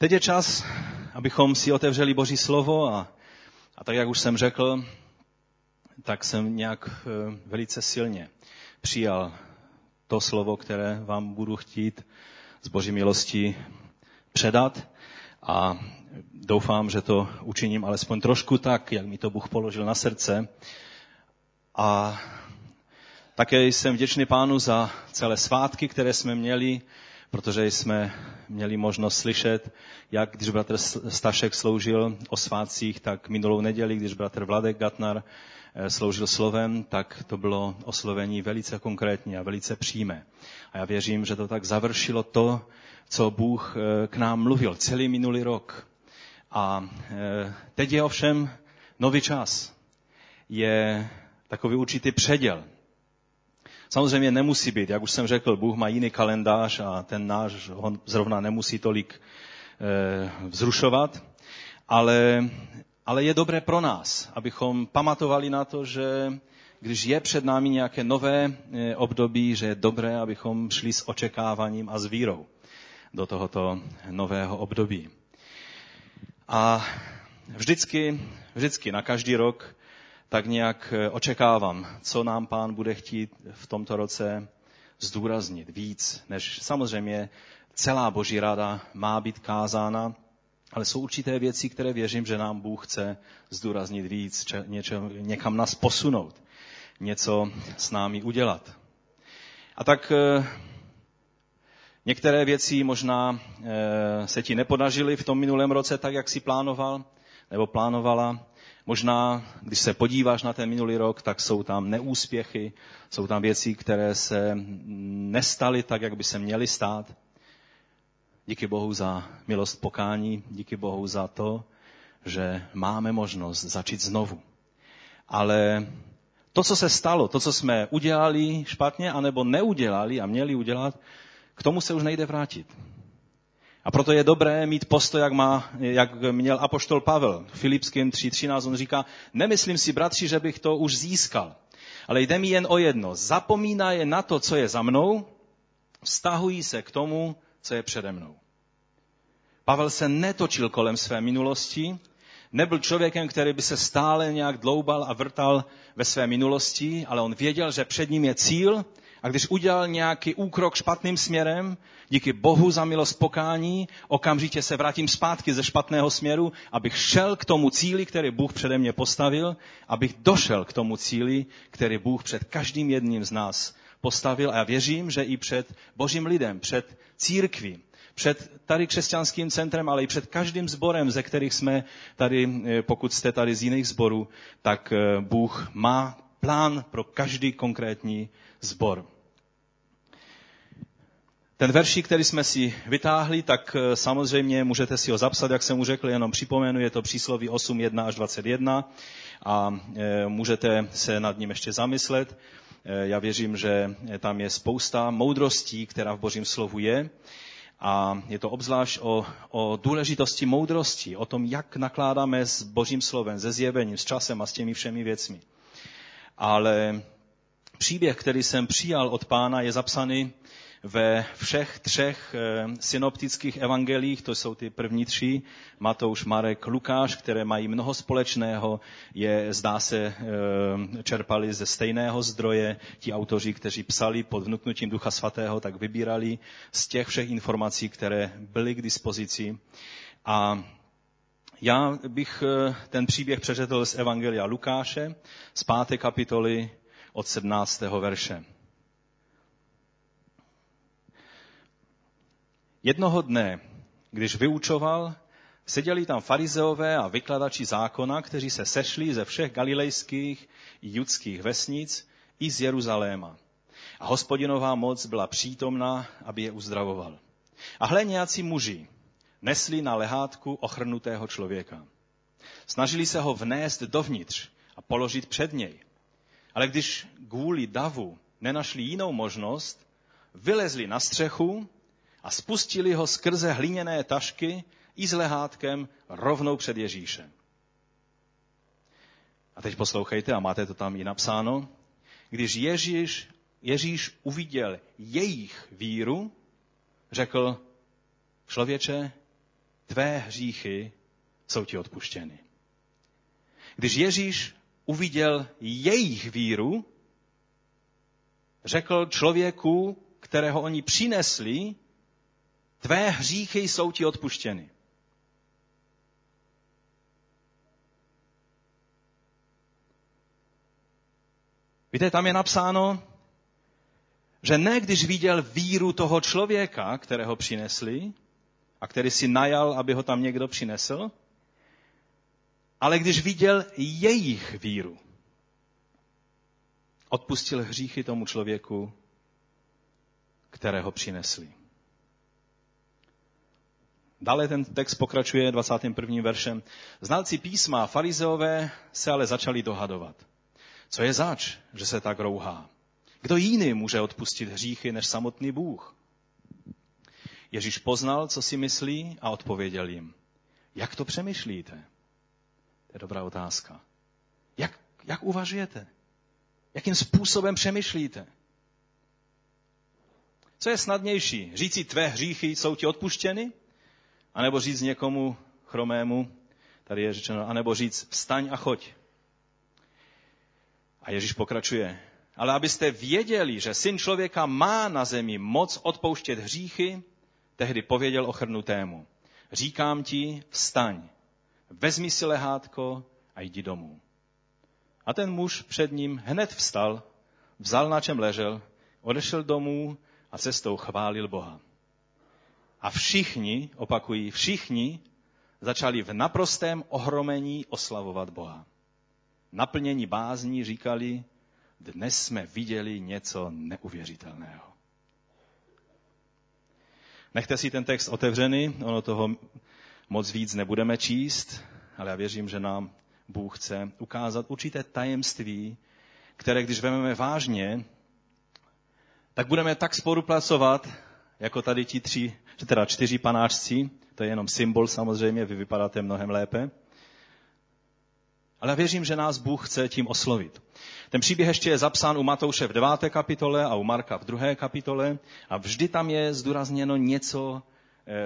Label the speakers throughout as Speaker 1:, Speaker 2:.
Speaker 1: Teď je čas, abychom si otevřeli Boží slovo a, a tak, jak už jsem řekl, tak jsem nějak eh, velice silně přijal to slovo, které vám budu chtít z Boží milosti předat a doufám, že to učiním alespoň trošku tak, jak mi to Bůh položil na srdce. A také jsem vděčný pánu za celé svátky, které jsme měli, protože jsme měli možnost slyšet, jak když bratr Stašek sloužil o svátcích, tak minulou neděli, když bratr Vladek Gatnar eh, sloužil slovem, tak to bylo oslovení velice konkrétní a velice přímé. A já věřím, že to tak završilo to, co Bůh eh, k nám mluvil celý minulý rok. A eh, teď je ovšem nový čas. Je takový určitý předěl Samozřejmě nemusí být, jak už jsem řekl, Bůh má jiný kalendář a ten náš ho zrovna nemusí tolik e, vzrušovat, ale, ale je dobré pro nás, abychom pamatovali na to, že když je před námi nějaké nové eh, období, že je dobré, abychom šli s očekáváním a s vírou do tohoto nového období. A vždycky, vždycky na každý rok tak nějak eh, očekávám, co nám pán bude chtít v tomto roce zdůraznit víc, než samozřejmě celá boží rada má být kázána, ale jsou určité věci, které věřím, že nám Bůh chce zdůraznit víc, něčo, někam nás posunout, něco s námi udělat. A tak eh, některé věci možná eh, se ti nepodařily v tom minulém roce tak, jak si plánoval nebo plánovala. Možná, když se podíváš na ten minulý rok, tak jsou tam neúspěchy, jsou tam věci, které se nestaly tak, jak by se měly stát. Díky Bohu za milost pokání, díky Bohu za to, že máme možnost začít znovu. Ale to, co se stalo, to, co jsme udělali špatně, anebo neudělali a měli udělat, k tomu se už nejde vrátit. A proto je dobré mít postoj, jak, má, jak měl apoštol Pavel v Filipském 3.13. On říká, nemyslím si, bratři, že bych to už získal, ale jde mi jen o jedno. Zapomíná je na to, co je za mnou, vztahují se k tomu, co je přede mnou. Pavel se netočil kolem své minulosti, nebyl člověkem, který by se stále nějak dloubal a vrtal ve své minulosti, ale on věděl, že před ním je cíl a když udělal nějaký úkrok špatným směrem, díky Bohu za milost pokání, okamžitě se vrátím zpátky ze špatného směru, abych šel k tomu cíli, který Bůh přede mě postavil, abych došel k tomu cíli, který Bůh před každým jedním z nás postavil. A já věřím, že i před božím lidem, před církví, před tady křesťanským centrem, ale i před každým sborem, ze kterých jsme tady, eh, pokud jste tady z jiných sborů, tak eh, Bůh má plán pro každý konkrétní zbor. Ten veršík, který jsme si vytáhli, tak eh, samozřejmě můžete si ho zapsat, jak jsem mu řekl, jenom připomenu, je to přísloví 8, 1 až 21 a eh, můžete se nad ním ještě zamyslet. Eh, já věřím, že tam je spousta moudrostí, která v Božím slovu je. A je to obzvlášť o, o důležitosti moudrosti, o tom, jak nakládáme s Božím slovem, se zjevením, s časem a s těmi všemi věcmi. Ale příběh, který jsem přijal od pána, je zapsaný ve všech třech eh, synoptických evangelích, to jsou ty první tři, Matouš, Marek, Lukáš, které mají mnoho společného, je, zdá se, eh, čerpali ze stejného zdroje. Ti autoři, kteří psali pod vnuknutím Ducha Svatého, tak vybírali z těch všech informací, které byly k dispozici. A já bych eh, ten příběh přečetl z Evangelia Lukáše, z páté kapitoly od 17. verše. Jednoho dne, když vyučoval, seděli tam farizeové a vykladači zákona, kteří se sešli ze všech galilejských i judských vesnic i z Jeruzaléma. A hospodinová moc byla přítomná, aby je uzdravoval. A hle nějací muži nesli na lehátku ochrnutého člověka. Snažili se ho vnést dovnitř a položit před něj. Ale když kvůli davu nenašli jinou možnost, vylezli na střechu a spustili ho skrze hliněné tašky i s lehátkem rovnou před Ježíšem. A teď poslouchejte, a máte to tam i napsáno. Když Ježíš, Ježíš uviděl jejich víru, řekl, člověče, tvé hříchy jsou ti odpuštěny. Když Ježíš uviděl jejich víru, řekl člověku, kterého oni přinesli, tvé hříchy jsou ti odpuštěny. Víte, tam je napsáno, že ne když viděl víru toho člověka, kterého přinesli, a který si najal, aby ho tam někdo přinesl, ale když viděl jejich víru, odpustil hříchy tomu člověku, kterého přinesli. Dále ten text pokračuje 21. veršem. Znalci písma a farizeové se ale začali dohadovat. Co je zač, že se tak rouhá? Kdo jiný může odpustit hříchy než samotný Bůh? Ježíš poznal, co si myslí a odpověděl jim. Jak to přemýšlíte? To je dobrá otázka. Jak, jak uvažujete? Jakým způsobem přemýšlíte? Co je snadnější? Říci tvé hříchy jsou ti odpuštěny? A nebo říct někomu chromému, tady je řečeno, anebo říct vstaň a choď. A Ježíš pokračuje. Ale abyste věděli, že syn člověka má na zemi moc odpouštět hříchy, tehdy pověděl ochrnutému. Říkám ti, vstaň, vezmi si lehátko a jdi domů. A ten muž před ním hned vstal, vzal na čem ležel, odešel domů a cestou chválil Boha. A všichni, opakují, všichni začali v naprostém ohromení oslavovat Boha. Naplnění bázní říkali, dnes jsme viděli něco neuvěřitelného. Nechte si ten text otevřený, ono toho moc víc nebudeme číst, ale já věřím, že nám Bůh chce ukázat určité tajemství, které když vezmeme vážně, tak budeme tak spolupracovat, jako tady ti tři, teda čtyři panáčci, to je jenom symbol samozřejmě, vy vypadáte mnohem lépe. Ale věřím, že nás Bůh chce tím oslovit. Ten příběh ještě je zapsán u Matouše v deváté kapitole a u Marka v druhé kapitole a vždy tam je zdůrazněno něco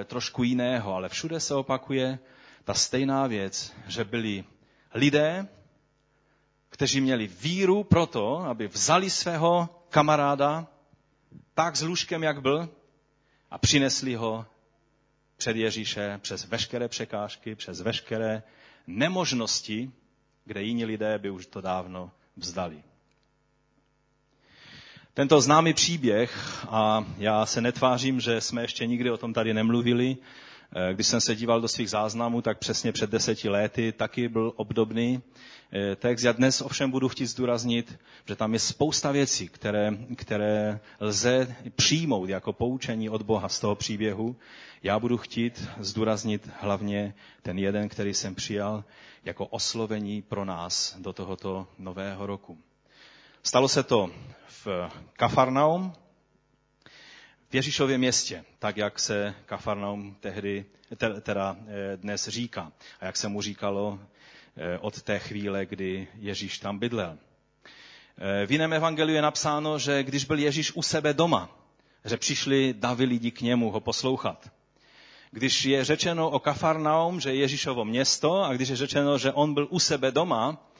Speaker 1: trošku jiného, ale všude se opakuje ta stejná věc, že byli lidé, kteří měli víru pro to, aby vzali svého kamaráda tak s lůžkem, jak byl, a přinesli ho před Ježíše přes veškeré překážky, přes veškeré nemožnosti, kde jiní lidé by už to dávno vzdali. Tento známý příběh, a já se netvářím, že jsme ještě nikdy o tom tady nemluvili, eh, když jsem se díval do svých záznamů, tak přesně před deseti lety taky byl obdobný eh, text. Já dnes ovšem budu chtít zdůraznit, že tam je spousta věcí, které, které lze přijmout jako poučení od Boha z toho příběhu. Já budu chtít zdůraznit hlavně ten jeden, který jsem přijal jako oslovení pro nás do tohoto nového roku. Stalo se to v Kafarnaum, v Ježíšově městě, tak jak se Kafarnaum tehdy, teda eh, dnes říká a jak se mu říkalo eh, od té chvíle, kdy Ježíš tam bydlel. Eh, v jiném evangeliu je napsáno, že když byl Ježíš u sebe doma, že přišli davy lidi k němu ho poslouchat. Když je řečeno o Kafarnaum, že je Ježíšovo město, a když je řečeno, že on byl u sebe doma,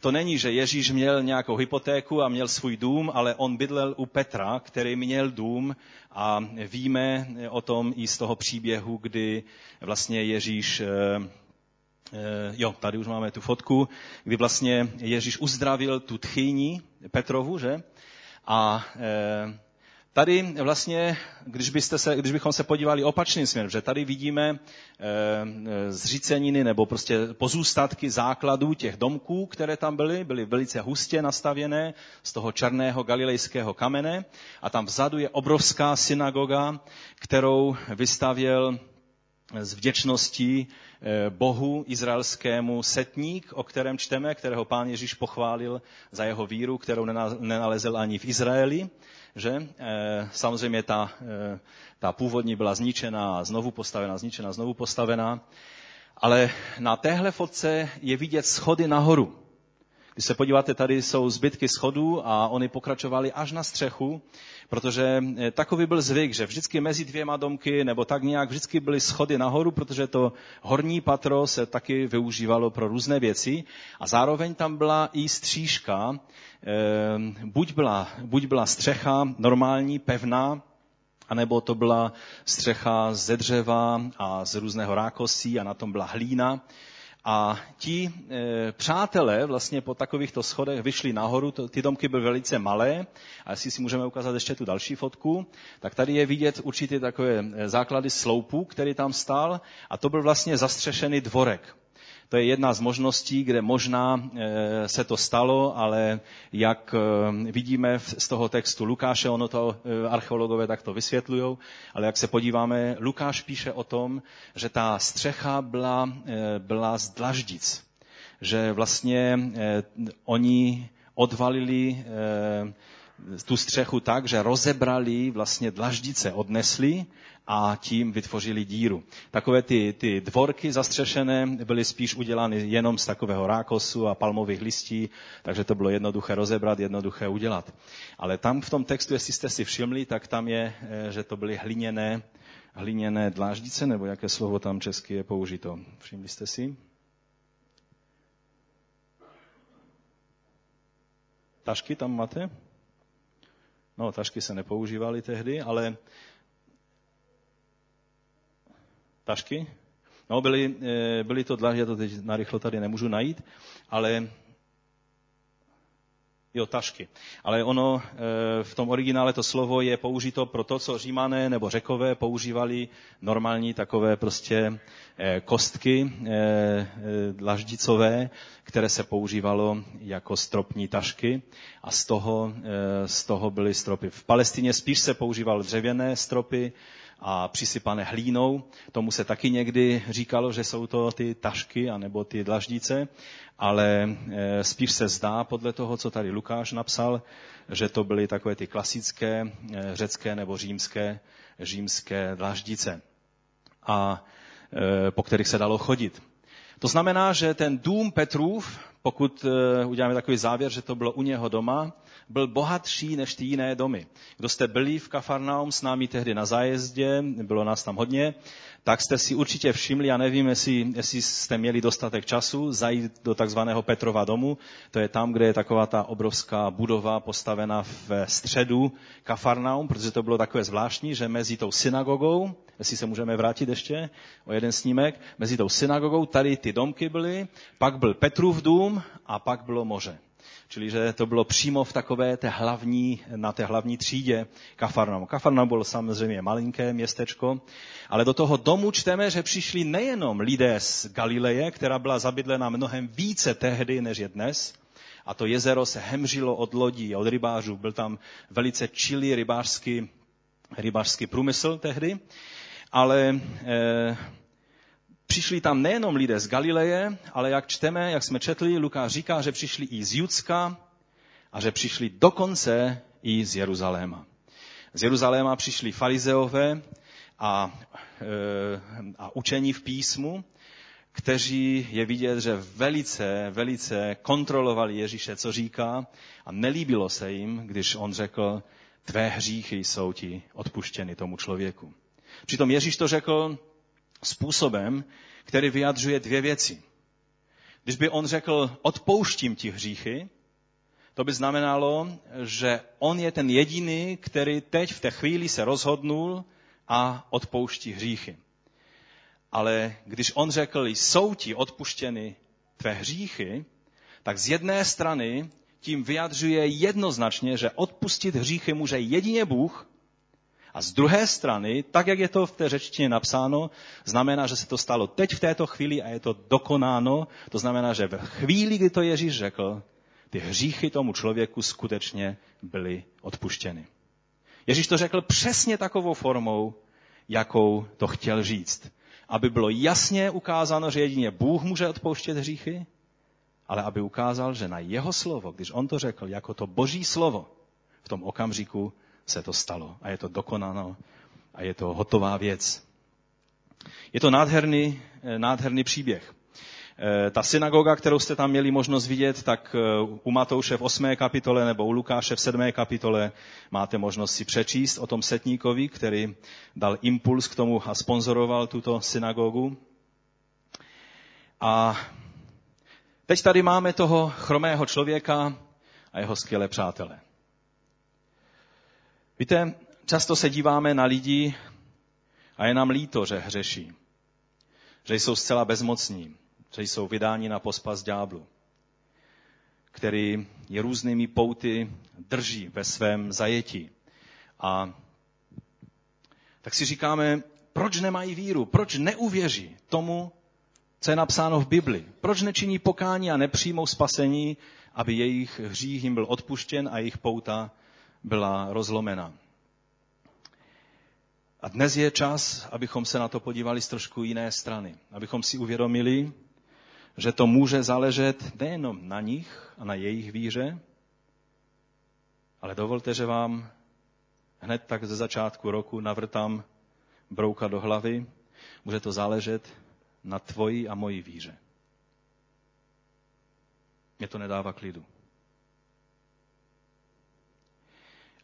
Speaker 1: to není, že Ježíš měl nějakou hypotéku a měl svůj dům, ale on bydlel u Petra, který měl dům a víme o tom i z toho příběhu, kdy vlastně Ježíš eh, eh, Jo, tady už máme tu fotku, kdy vlastně Ježíš uzdravil tu tchýni Petrovu, že? A e, Tady vlastně, když, byste se, když bychom se podívali opačným směrem, že tady vidíme e, zříceniny nebo prostě pozůstatky základů těch domků, které tam byly, byly velice hustě nastavěné z toho černého galilejského kamene a tam vzadu je obrovská synagoga, kterou vystavěl z vděčností eh, Bohu izraelskému setník, o kterém čteme, kterého pán Ježíš pochválil za jeho víru, kterou nenalezl ani v Izraeli že eh, samozřejmě ta, eh, ta původní byla zničená, znovu postavená, zničená, znovu postavená. Ale na téhle fotce je vidět schody nahoru, Když se podíváte, tady jsou zbytky schodů a oni pokračovali až na střechu, protože eh, takový byl zvyk, že vždycky mezi dvěma domky nebo tak nějak vždycky byly schody nahoru, protože to horní patro se taky využívalo pro různé věci a zároveň tam byla i střížka, eh, buď byla, buď byla střecha normální, pevná, anebo to byla střecha ze dřeva a z různého rákosí a na tom byla hlína. A ti e, přátelé vlastně po takovýchto schodech vyšli nahoru, to, ty domky byly velice malé, a jestli si můžeme ukázat ještě tu další fotku, tak tady je vidět určitě takové e, základy sloupu, který tam stál, a to byl vlastně zastřešený dvorek. To je jedna z možností, kde možná eh, se to stalo, ale jak eh, vidíme z toho textu Lukáše, ono to eh, archeologové takto vysvětlují, ale jak se podíváme, Lukáš píše o tom, že ta střecha byla, byla z dlaždic. Že vlastně oni odvalili tu střechu tak, že rozebrali vlastně dlaždice, odnesli a tím vytvořili díru. Takové ty, ty dvorky zastřešené byly spíš udělány jenom z takového rákosu a palmových listí, takže to bylo jednoduché rozebrat, jednoduché udělat. Ale tam v tom textu, jestli jste si všimli, tak tam je, eh, že to byly hliněné, hliněné dláždice, nebo jaké slovo tam česky je použito. Všimli jste si? Tašky tam máte? No, tašky se nepoužívaly tehdy, ale tašky. No, byly, eh, byly to dlaždy, já to teď narychlo tady nemůžu najít, ale jo, tašky. Ale ono eh, v tom originále to slovo je použito pro to, co římané nebo řekové používali normální takové prostě eh, kostky dlaždicové, které se používalo jako stropní tašky a z toho, z toho byly stropy. V Palestině spíš se používal dřevěné stropy, a přisypané hlínou. Tomu se taky někdy říkalo, že jsou to ty tašky anebo ty dlaždice, ale e, spíš se zdá podle toho, co tady Lukáš napsal, že to byly takové ty klasické e, řecké nebo římské, římské dlaždice, a, e, po kterých se dalo chodit. To znamená, že ten dům Petrův, pokud uděláme takový závěr, že to bylo u něho doma, byl bohatší než ty jiné domy. Kdo jste byli v Kafarnaum s námi tehdy na zájezdě, bylo nás tam hodně, tak jste si určitě všimli, já nevím, jestli, jestli jste měli dostatek času, zajít do takzvaného Petrova domu. To je tam, kde je taková ta obrovská budova postavena v středu Kafarnaum, protože to bylo takové zvláštní, že mezi tou synagogou, jestli se můžeme vrátit ještě o jeden snímek, mezi tou synagogou tady ty domky byly, pak byl Petrův dům a pak bylo moře. Čili, že to bylo přímo v takové té hlavní, na té hlavní třídě Kafarnaum. Kafarnaum bylo samozřejmě malinké městečko, ale do toho domu čteme, že přišli nejenom lidé z Galileje, která byla zabydlena mnohem více tehdy, než je dnes, a to jezero se hemřilo od lodí, od rybářů. Byl tam velice čilý rybářský, rybářský průmysl tehdy, ale eh, Přišli tam nejenom lidé z Galileje, ale jak čteme, jak jsme četli, Lukáš říká, že přišli i z Judska a že přišli dokonce i z Jeruzaléma. Z Jeruzaléma přišli farizeové a, e, a učení v písmu, kteří je vidět, že velice, velice kontrolovali Ježíše, co říká a nelíbilo se jim, když on řekl, tvé hříchy jsou ti odpuštěny tomu člověku. Přitom Ježíš to řekl způsobem, který vyjadřuje dvě věci. Když by on řekl, odpouštím ti hříchy, to by znamenalo, že on je ten jediný, který teď v té chvíli se rozhodnul a odpouští hříchy. Ale když on řekl, jsou ti odpuštěny tvé hříchy, tak z jedné strany tím vyjadřuje jednoznačně, že odpustit hříchy může jedině Bůh a z druhé strany, tak jak je to v té řečtině napsáno, znamená, že se to stalo teď v této chvíli a je to dokonáno. To znamená, že v chvíli, kdy to Ježíš řekl, ty hříchy tomu člověku skutečně byly odpuštěny. Ježíš to řekl přesně takovou formou, jakou to chtěl říct. Aby bylo jasně ukázáno, že jedině Bůh může odpouštět hříchy, ale aby ukázal, že na jeho slovo, když on to řekl jako to boží slovo, v tom okamžiku se to stalo a je to dokonáno a je to hotová věc. Je to nádherný, eh, nádherný příběh. Eh, ta synagoga, kterou jste tam měli možnost vidět, tak eh, u Matouše v 8. kapitole nebo u Lukáše v 7. kapitole máte možnost si přečíst o tom setníkovi, který dal impuls k tomu a sponzoroval tuto synagogu. A teď tady máme toho chromého člověka a jeho skvělé přátele. Víte, často se díváme na lidi a je nám líto, že hřeší. Že jsou zcela bezmocní, že jsou vydáni na pospas ďáblu, který je různými pouty drží ve svém zajetí. A tak si říkáme, proč nemají víru, proč neuvěří tomu, co je napsáno v Bibli. Proč nečiní pokání a nepřijmou spasení, aby jejich hřích jim byl odpuštěn a jejich pouta byla rozlomena. A dnes je čas, abychom se na to podívali z trošku jiné strany. Abychom si uvědomili, že to může záležet nejenom na nich a na jejich víře, ale dovolte, že vám hned tak ze začátku roku navrtám brouka do hlavy. Může to záležet na tvoji a mojí víře. Mě to nedává klidu.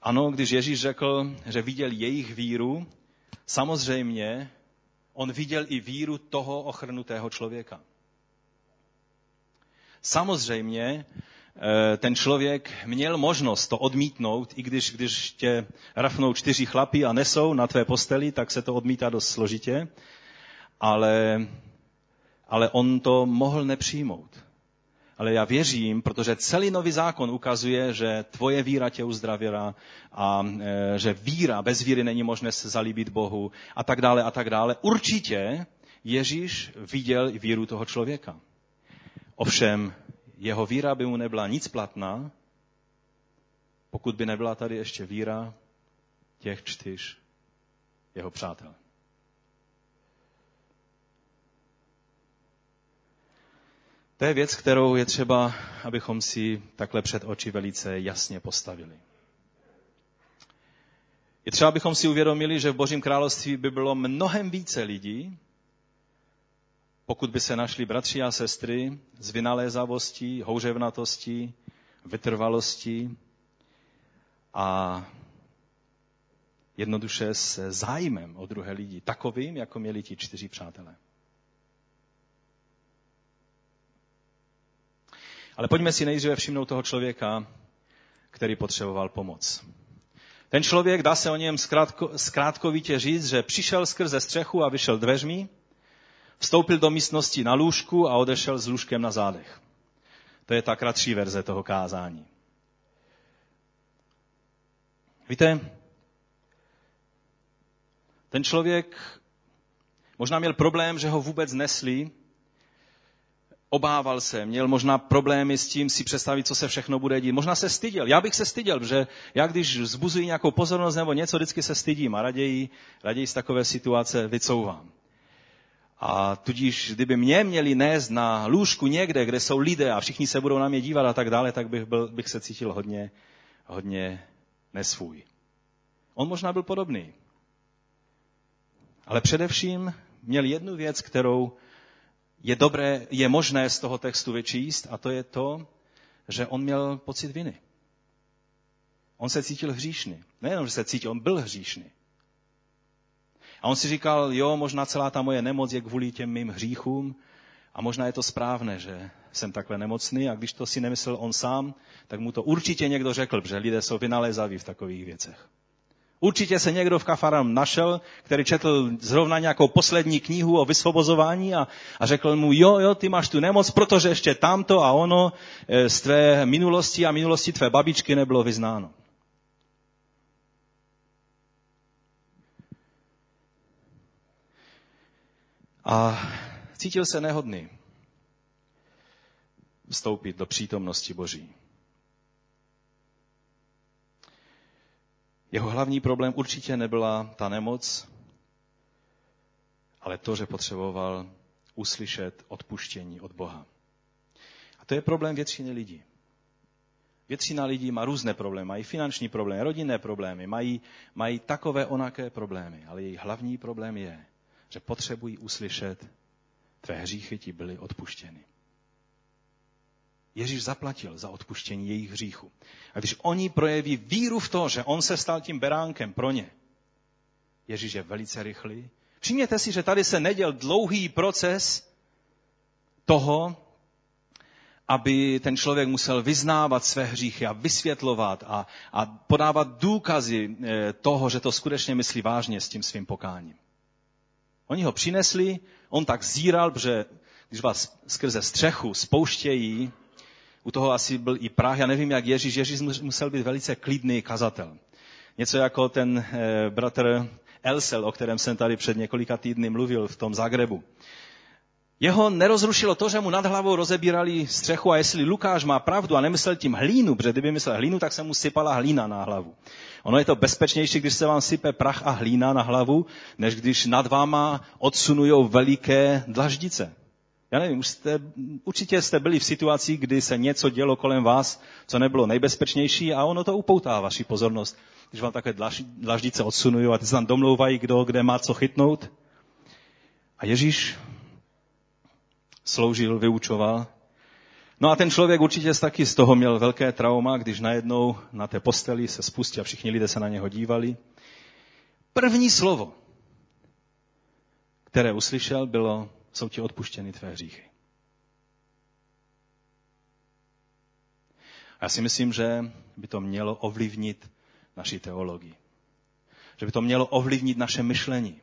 Speaker 1: Ano, když Ježíš řekl, že viděl jejich víru, samozřejmě on viděl i víru toho ochrnutého člověka. Samozřejmě eh, ten člověk měl možnost to odmítnout, i když, když tě rafnou čtyři chlapy a nesou na tvé posteli, tak se to odmítá dost složitě, ale, ale on to mohl nepřijmout. Ale já věřím, protože celý nový zákon ukazuje, že tvoje víra tě uzdravila a e, že víra, bez víry není možné se zalíbit Bohu a tak dále a tak dále. Určitě Ježíš viděl víru toho člověka. Ovšem, jeho víra by mu nebyla nic platná, pokud by nebyla tady ještě víra těch čtyř jeho přátel. To je věc, kterou je třeba, abychom si takhle před oči velice jasně postavili. Je třeba, abychom si uvědomili, že v Božím království by bylo mnohem více lidí, pokud by se našli bratři a sestry s vynalézavostí, houřevnatostí, vytrvalostí a jednoduše s zájmem o druhé lidi, takovým, jako měli ti čtyři přátelé. Ale pojďme si nejdříve všimnout toho člověka, který potřeboval pomoc. Ten člověk, dá se o něm zkrátko, zkrátkovitě říct, že přišel skrze střechu a vyšel dveřmi, vstoupil do místnosti na lůžku a odešel s lůžkem na zádech. To je ta kratší verze toho kázání. Víte, ten člověk možná měl problém, že ho vůbec nesli obával se, měl možná problémy s tím si představit, co se všechno bude dít. Možná se styděl. Já bych se styděl, protože já když zbuzuji nějakou pozornost nebo něco, vždycky se stydím a raději, raději z takové situace vycouvám. A tudíž, kdyby mě měli nést na lůžku někde, kde jsou lidé a všichni se budou na mě dívat a tak dále, tak bych, byl, bych se cítil hodně, hodně nesvůj. On možná byl podobný. Ale především měl jednu věc, kterou je dobré, je možné z toho textu vyčíst a to je to, že on měl pocit viny. On se cítil hříšný. Nejenom, že se cítil, on byl hříšný. A on si říkal, jo, možná celá ta moje nemoc je kvůli těm mým hříchům a možná je to správné, že jsem takhle nemocný a když to si nemyslel on sám, tak mu to určitě někdo řekl, že lidé jsou vynalézaví v takových věcech. Určitě se někdo v Kafaram našel, který četl zrovna nějakou poslední knihu o vysvobozování a, a řekl mu, jo, jo, ty máš tu nemoc, protože ještě tamto a ono e, z tvé minulosti a minulosti tvé babičky nebylo vyznáno. A cítil se nehodný vstoupit do přítomnosti Boží. Jeho hlavní problém určitě nebyla ta nemoc, ale to, že potřeboval uslyšet odpuštění od Boha. A to je problém většiny lidí. Většina lidí má různé problémy, mají finanční problémy, rodinné problémy, mají, mají takové onaké problémy, ale její hlavní problém je, že potřebují uslyšet, tvé hříchy ti byly odpuštěny. Ježíš zaplatil za odpuštění jejich hříchu. A když oni projeví víru v to, že on se stal tím beránkem pro ně, Ježíš je velice rychlý. Všimněte si, že tady se neděl dlouhý proces toho, aby ten člověk musel vyznávat své hříchy a vysvětlovat a, a podávat důkazy eh, toho, že to skutečně myslí vážně s tím svým pokáním. Oni ho přinesli, on tak zíral, protože když vás skrze střechu spouštějí, u toho asi byl i Prah, já nevím jak Ježíš, Ježíš musel být velice klidný kazatel. Něco jako ten e, bratr Elsel, o kterém jsem tady před několika týdny mluvil v tom Zagrebu. Jeho nerozrušilo to, že mu nad hlavou rozebírali střechu a jestli Lukáš má pravdu a nemyslel tím hlínu, protože kdyby myslel hlínu, tak se mu sypala hlína na hlavu. Ono je to bezpečnější, když se vám sype prach a hlína na hlavu, než když nad váma odsunujou veliké dlaždice. Já nevím, už jste, určitě jste byli v situaci, kdy se něco dělo kolem vás, co nebylo nejbezpečnější a ono to upoutá vaši pozornost. Když vám takové dlaždice odsunují a ty se tam domlouvají, kdo kde má co chytnout. A Ježíš sloužil, vyučoval. No a ten člověk určitě taky z toho měl velké trauma, když najednou na té posteli se spustí a všichni lidé se na něho dívali. První slovo, které uslyšel, bylo, jsou ti odpuštěny tvé hříchy. A já si myslím, že by to mělo ovlivnit naši teologii. Že by to mělo ovlivnit naše myšlení.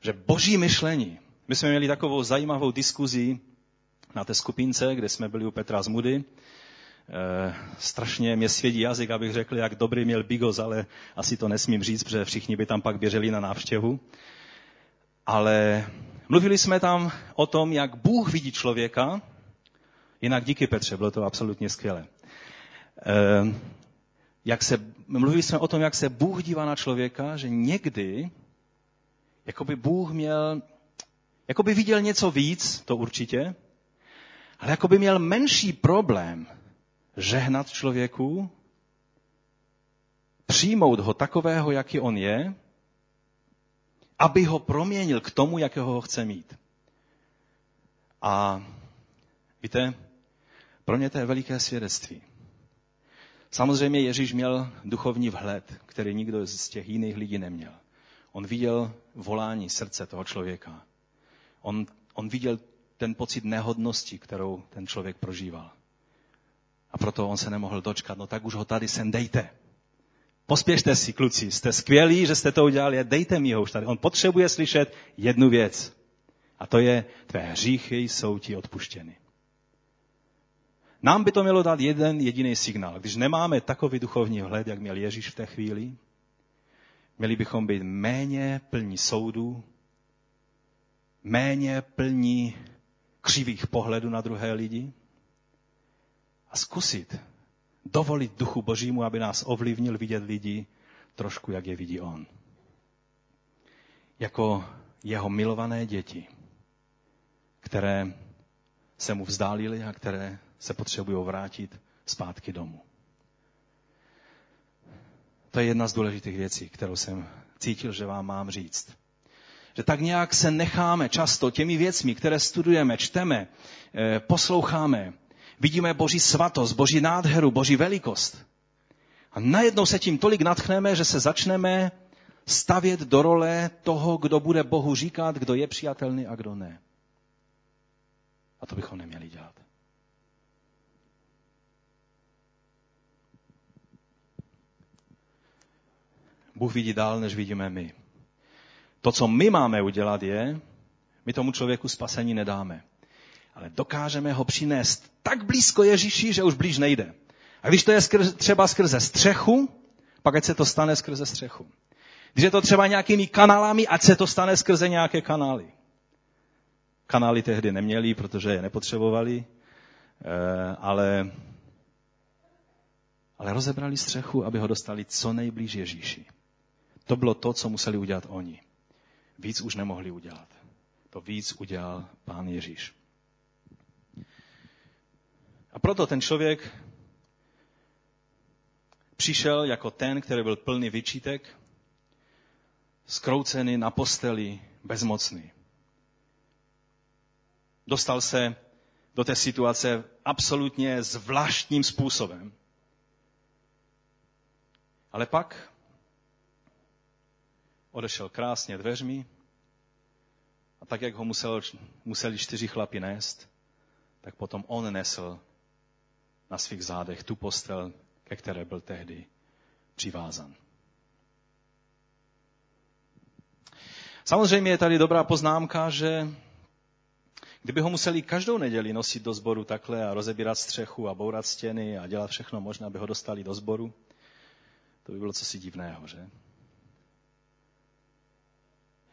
Speaker 1: Že boží myšlení my jsme měli takovou zajímavou diskuzi na té skupince, kde jsme byli u Petra z Mudy. E, strašně mě svědí jazyk, abych řekl, jak dobrý měl Bigos, ale asi to nesmím říct, protože všichni by tam pak běželi na návštěvu. Ale mluvili jsme tam o tom, jak Bůh vidí člověka, jinak díky Petře, bylo to absolutně skvělé. E, jak se, mluvili jsme o tom, jak se Bůh dívá na člověka, že někdy, jako by Bůh měl jako by viděl něco víc, to určitě, ale jako by měl menší problém žehnat člověku, přijmout ho takového, jaký on je, aby ho proměnil k tomu, jakého ho chce mít. A víte, pro mě to je veliké svědectví. Samozřejmě Ježíš měl duchovní vhled, který nikdo z těch jiných lidí neměl. On viděl volání srdce toho člověka. On, on viděl ten pocit nehodnosti, kterou ten člověk prožíval. A proto on se nemohl dočkat. No tak už ho tady sem dejte. Pospěšte si, kluci, jste skvělí, že jste to udělali, dejte mi ho už tady. On potřebuje slyšet jednu věc. A to je, tvé hříchy jsou ti odpuštěny. Nám by to mělo dát jeden jediný signál. Když nemáme takový duchovní vhled, jak měl Ježíš v té chvíli, měli bychom být méně plní soudu, méně plní křivých pohledů na druhé lidi a zkusit dovolit duchu božímu, aby nás ovlivnil vidět lidi trošku, jak je vidí on. Jako jeho milované děti, které se mu vzdálili a které se potřebují vrátit zpátky domů. To je jedna z důležitých věcí, kterou jsem cítil, že vám mám říct že tak nějak se necháme často těmi věcmi, které studujeme, čteme, eh, posloucháme, vidíme Boží svatost, Boží nádheru, Boží velikost. A najednou se tím tolik natchneme, že se začneme stavět do role toho, kdo bude Bohu říkat, kdo je přijatelný a kdo ne. A to bychom neměli dělat. Bůh vidí dál, než vidíme my. To, co my máme udělat, je, my tomu člověku spasení nedáme. Ale dokážeme ho přinést tak blízko Ježíši, že už blíž nejde. A když to je skrze, třeba skrze střechu, pak ať se to stane skrze střechu. Když je to třeba nějakými kanálami, ať se to stane skrze nějaké kanály. Kanály tehdy neměli, protože je nepotřebovali, eh, ale, ale rozebrali střechu, aby ho dostali co nejblíž Ježíši. To bylo to, co museli udělat oni. Víc už nemohli udělat. To víc udělal pán Ježíš. A proto ten člověk přišel jako ten, který byl plný vyčítek, skroucený na posteli, bezmocný. Dostal se do té situace absolutně zvláštním způsobem. Ale pak odešel krásně dveřmi a tak, jak ho musel, museli čtyři chlapi nést, tak potom on nesl na svých zádech tu postel, ke které byl tehdy přivázan. Samozřejmě je tady dobrá poznámka, že kdyby ho museli každou neděli nosit do sboru takhle a rozebírat střechu a bourat stěny a dělat všechno možné, aby ho dostali do sboru, to by bylo cosi divného, že?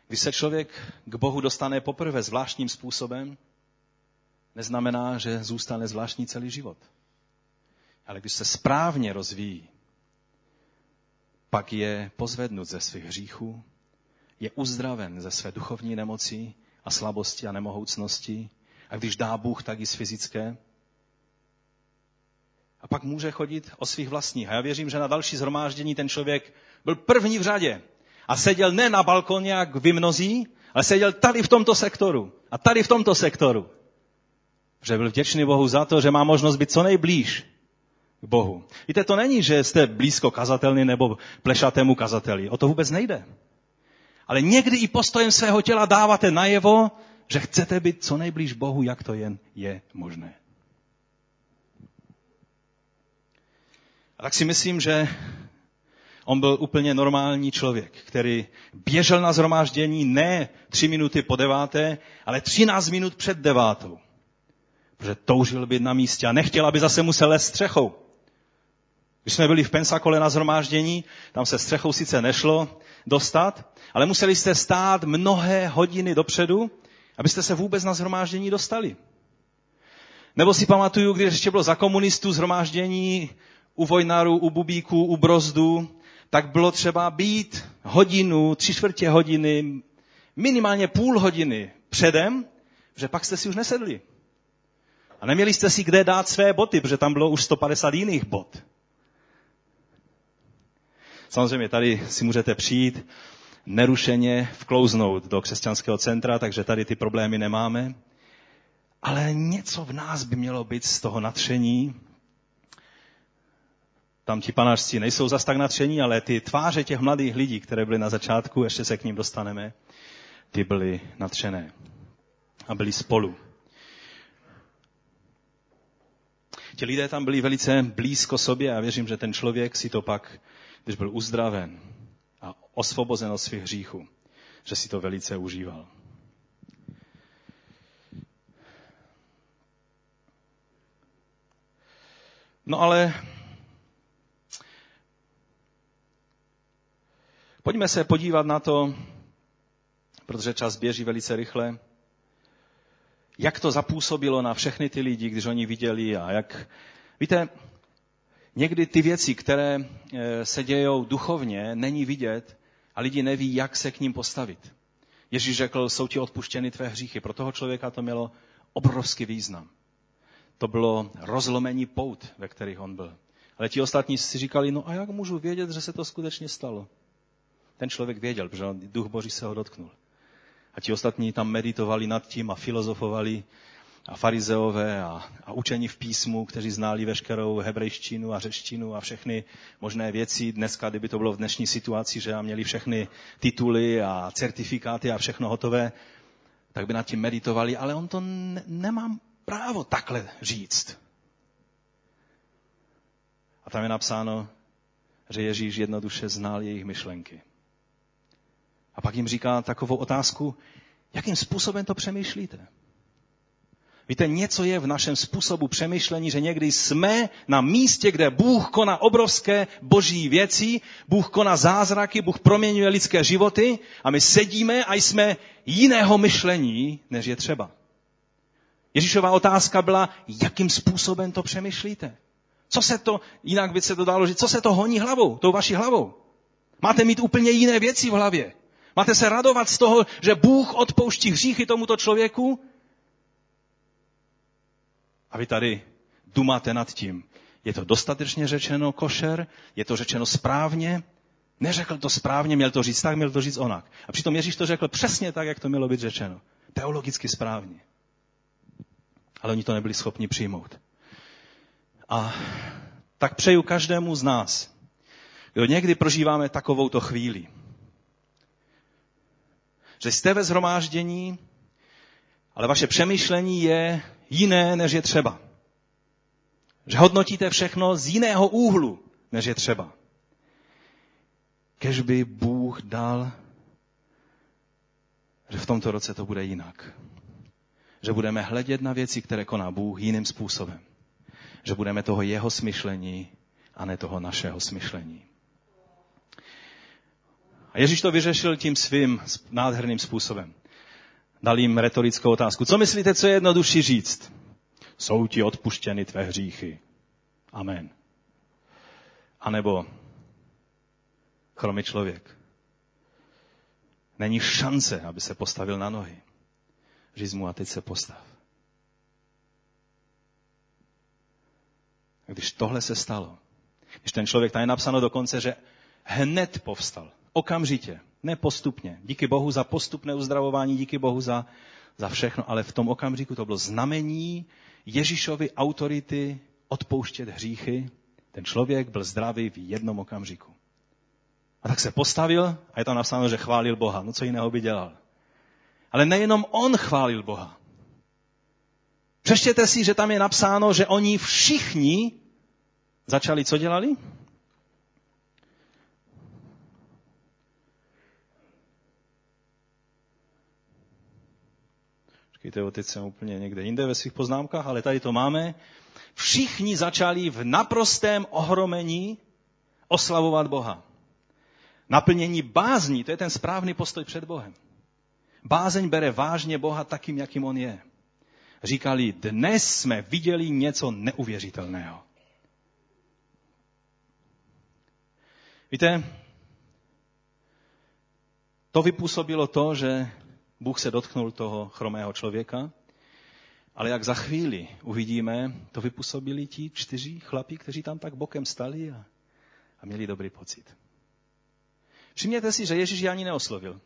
Speaker 1: Když se člověk k Bohu dostane poprvé zvláštním způsobem, neznamená, že zůstane zvláštní celý život. Ale když se správně rozvíjí, pak je pozvednut ze svých hříchů, je uzdraven ze své duchovní nemoci a slabosti a nemohoucnosti. A když dá Bůh, tak i z fyzické. A pak může chodit o svých vlastních. A já věřím, že na další zhromáždění ten člověk byl první v řadě. A seděl ne na balkoně, jak vy mnozí, ale seděl tady v tomto sektoru. A tady v tomto sektoru. Že byl vděčný Bohu za to, že má možnost být co nejblíž Bohu. Víte, to není, že jste blízko kazatelny nebo plešatému kazateli. O to vůbec nejde. Ale někdy i postojem svého těla dáváte najevo, že chcete být co nejblíž Bohu, jak to jen je možné. A tak si myslím, že on byl úplně normální člověk, který běžel na zhromáždění ne tři minuty po deváté, ale třináct minut před devátou. Protože toužil být na místě a nechtěl, aby zase musel lézt střechou. Když jsme byli v Pensakole na zhromáždění, tam se střechou sice nešlo dostat, ale museli jste stát mnohé hodiny dopředu, abyste se vůbec na zhromáždění dostali. Nebo si pamatuju, když ještě bylo za komunistů zhromáždění u Vojnaru, u Bubíku, u Brozdu, tak bylo třeba být hodinu, tři čtvrtě hodiny, minimálně půl hodiny předem, že pak jste si už nesedli. A neměli jste si kde dát své boty, protože tam bylo už 150 jiných bot. Samozřejmě tady si můžete přijít nerušeně vklouznout do křesťanského centra, takže tady ty problémy nemáme. Ale něco v nás by mělo být z toho natření. Tam ti panářci nejsou zas tak natření, ale ty tváře těch mladých lidí, které byly na začátku, ještě se k ním dostaneme, ty byly natřené a byli spolu. Ti lidé tam byli velice blízko sobě a věřím, že ten člověk si to pak když byl uzdraven a osvobozen od svých hříchů, že si to velice užíval. No ale pojďme se podívat na to, protože čas běží velice rychle, jak to zapůsobilo na všechny ty lidi, když oni viděli a jak... Víte, Někdy ty věci, které eh, se dějou duchovně, není vidět a lidi neví, jak se k ním postavit. Ježíš řekl, jsou ti odpuštěny tvé hříchy. Pro toho člověka to mělo obrovský význam. To bylo rozlomení pout, ve kterých on byl. Ale ti ostatní si říkali, no a jak můžu vědět, že se to skutečně stalo? Ten člověk věděl, protože duch Boží se ho dotknul. A ti ostatní tam meditovali nad tím a filozofovali a farizeové a, a učení v písmu, kteří znali veškerou hebrejštinu a řečtinu a všechny možné věci. Dneska, kdyby to bylo v dnešní situaci, že měli všechny tituly a certifikáty a všechno hotové, tak by nad tím meditovali, ale on to ne, nemám právo takhle říct. A tam je napsáno, že Ježíš jednoduše znal jejich myšlenky. A pak jim říká takovou otázku, jakým způsobem to přemýšlíte? Víte, něco je v našem způsobu přemýšlení, že někdy jsme na místě, kde Bůh koná obrovské boží věci, Bůh koná zázraky, Bůh proměňuje lidské životy a my sedíme a jsme jiného myšlení, než je třeba. Ježíšová otázka byla, jakým způsobem to přemýšlíte? Co se to, jinak by se to dalo říct, co se to honí hlavou, tou vaší hlavou? Máte mít úplně jiné věci v hlavě. Máte se radovat z toho, že Bůh odpouští hříchy tomuto člověku a vy tady dumáte nad tím. Je to dostatečně řečeno košer? Je to řečeno správně? Neřekl to správně, měl to říct tak, měl to říct onak. A přitom Ježíš to řekl přesně tak, jak to mělo být řečeno. Teologicky správně. Ale oni to nebyli schopni přijmout. A tak přeju každému z nás, kdo někdy prožíváme takovouto chvíli, že jste ve zhromáždění, ale vaše přemýšlení je jiné, než je třeba. Že hodnotíte všechno z jiného úhlu, než je třeba. Kež by Bůh dal, že v tomto roce to bude jinak. Že budeme hledět na věci, které koná Bůh jiným způsobem. Že budeme toho jeho smyšlení a ne toho našeho smyšlení. A Ježíš to vyřešil tím svým nádherným způsobem. Dal jim retorickou otázku. Co myslíte, co je jednodušší říct? Jsou ti odpuštěny tvé hříchy. Amen. A nebo chromý člověk. Není šance, aby se postavil na nohy. Říct mu a teď se postav. Když tohle se stalo, když ten člověk, tam je napsáno dokonce, že hned povstal. Okamžitě, ne postupně. Díky Bohu za postupné uzdravování, díky Bohu za, za všechno, ale v tom okamžiku to bylo znamení Ježíšovy autority odpouštět hříchy. Ten člověk byl zdravý v jednom okamžiku. A tak se postavil a je tam napsáno, že chválil Boha. No co jiného by dělal? Ale nejenom on chválil Boha. Přeštěte si, že tam je napsáno, že oni všichni začali, co dělali? Počkejte, teď jsem úplně někde jinde ve svých poznámkách, ale tady to máme. Všichni začali v naprostém ohromení oslavovat Boha. Naplnění bázní, to je ten správný postoj před Bohem. Bázeň bere vážně Boha takým, jakým on je. Říkali, dnes jsme viděli něco neuvěřitelného. Víte, to vypůsobilo to, že Bůh se dotknul toho chromého člověka, ale jak za chvíli uvidíme, to vypůsobili ti čtyři chlapí, kteří tam tak bokem stali a, a měli dobrý pocit. Všimněte si, že Ježíš je ani neoslovil.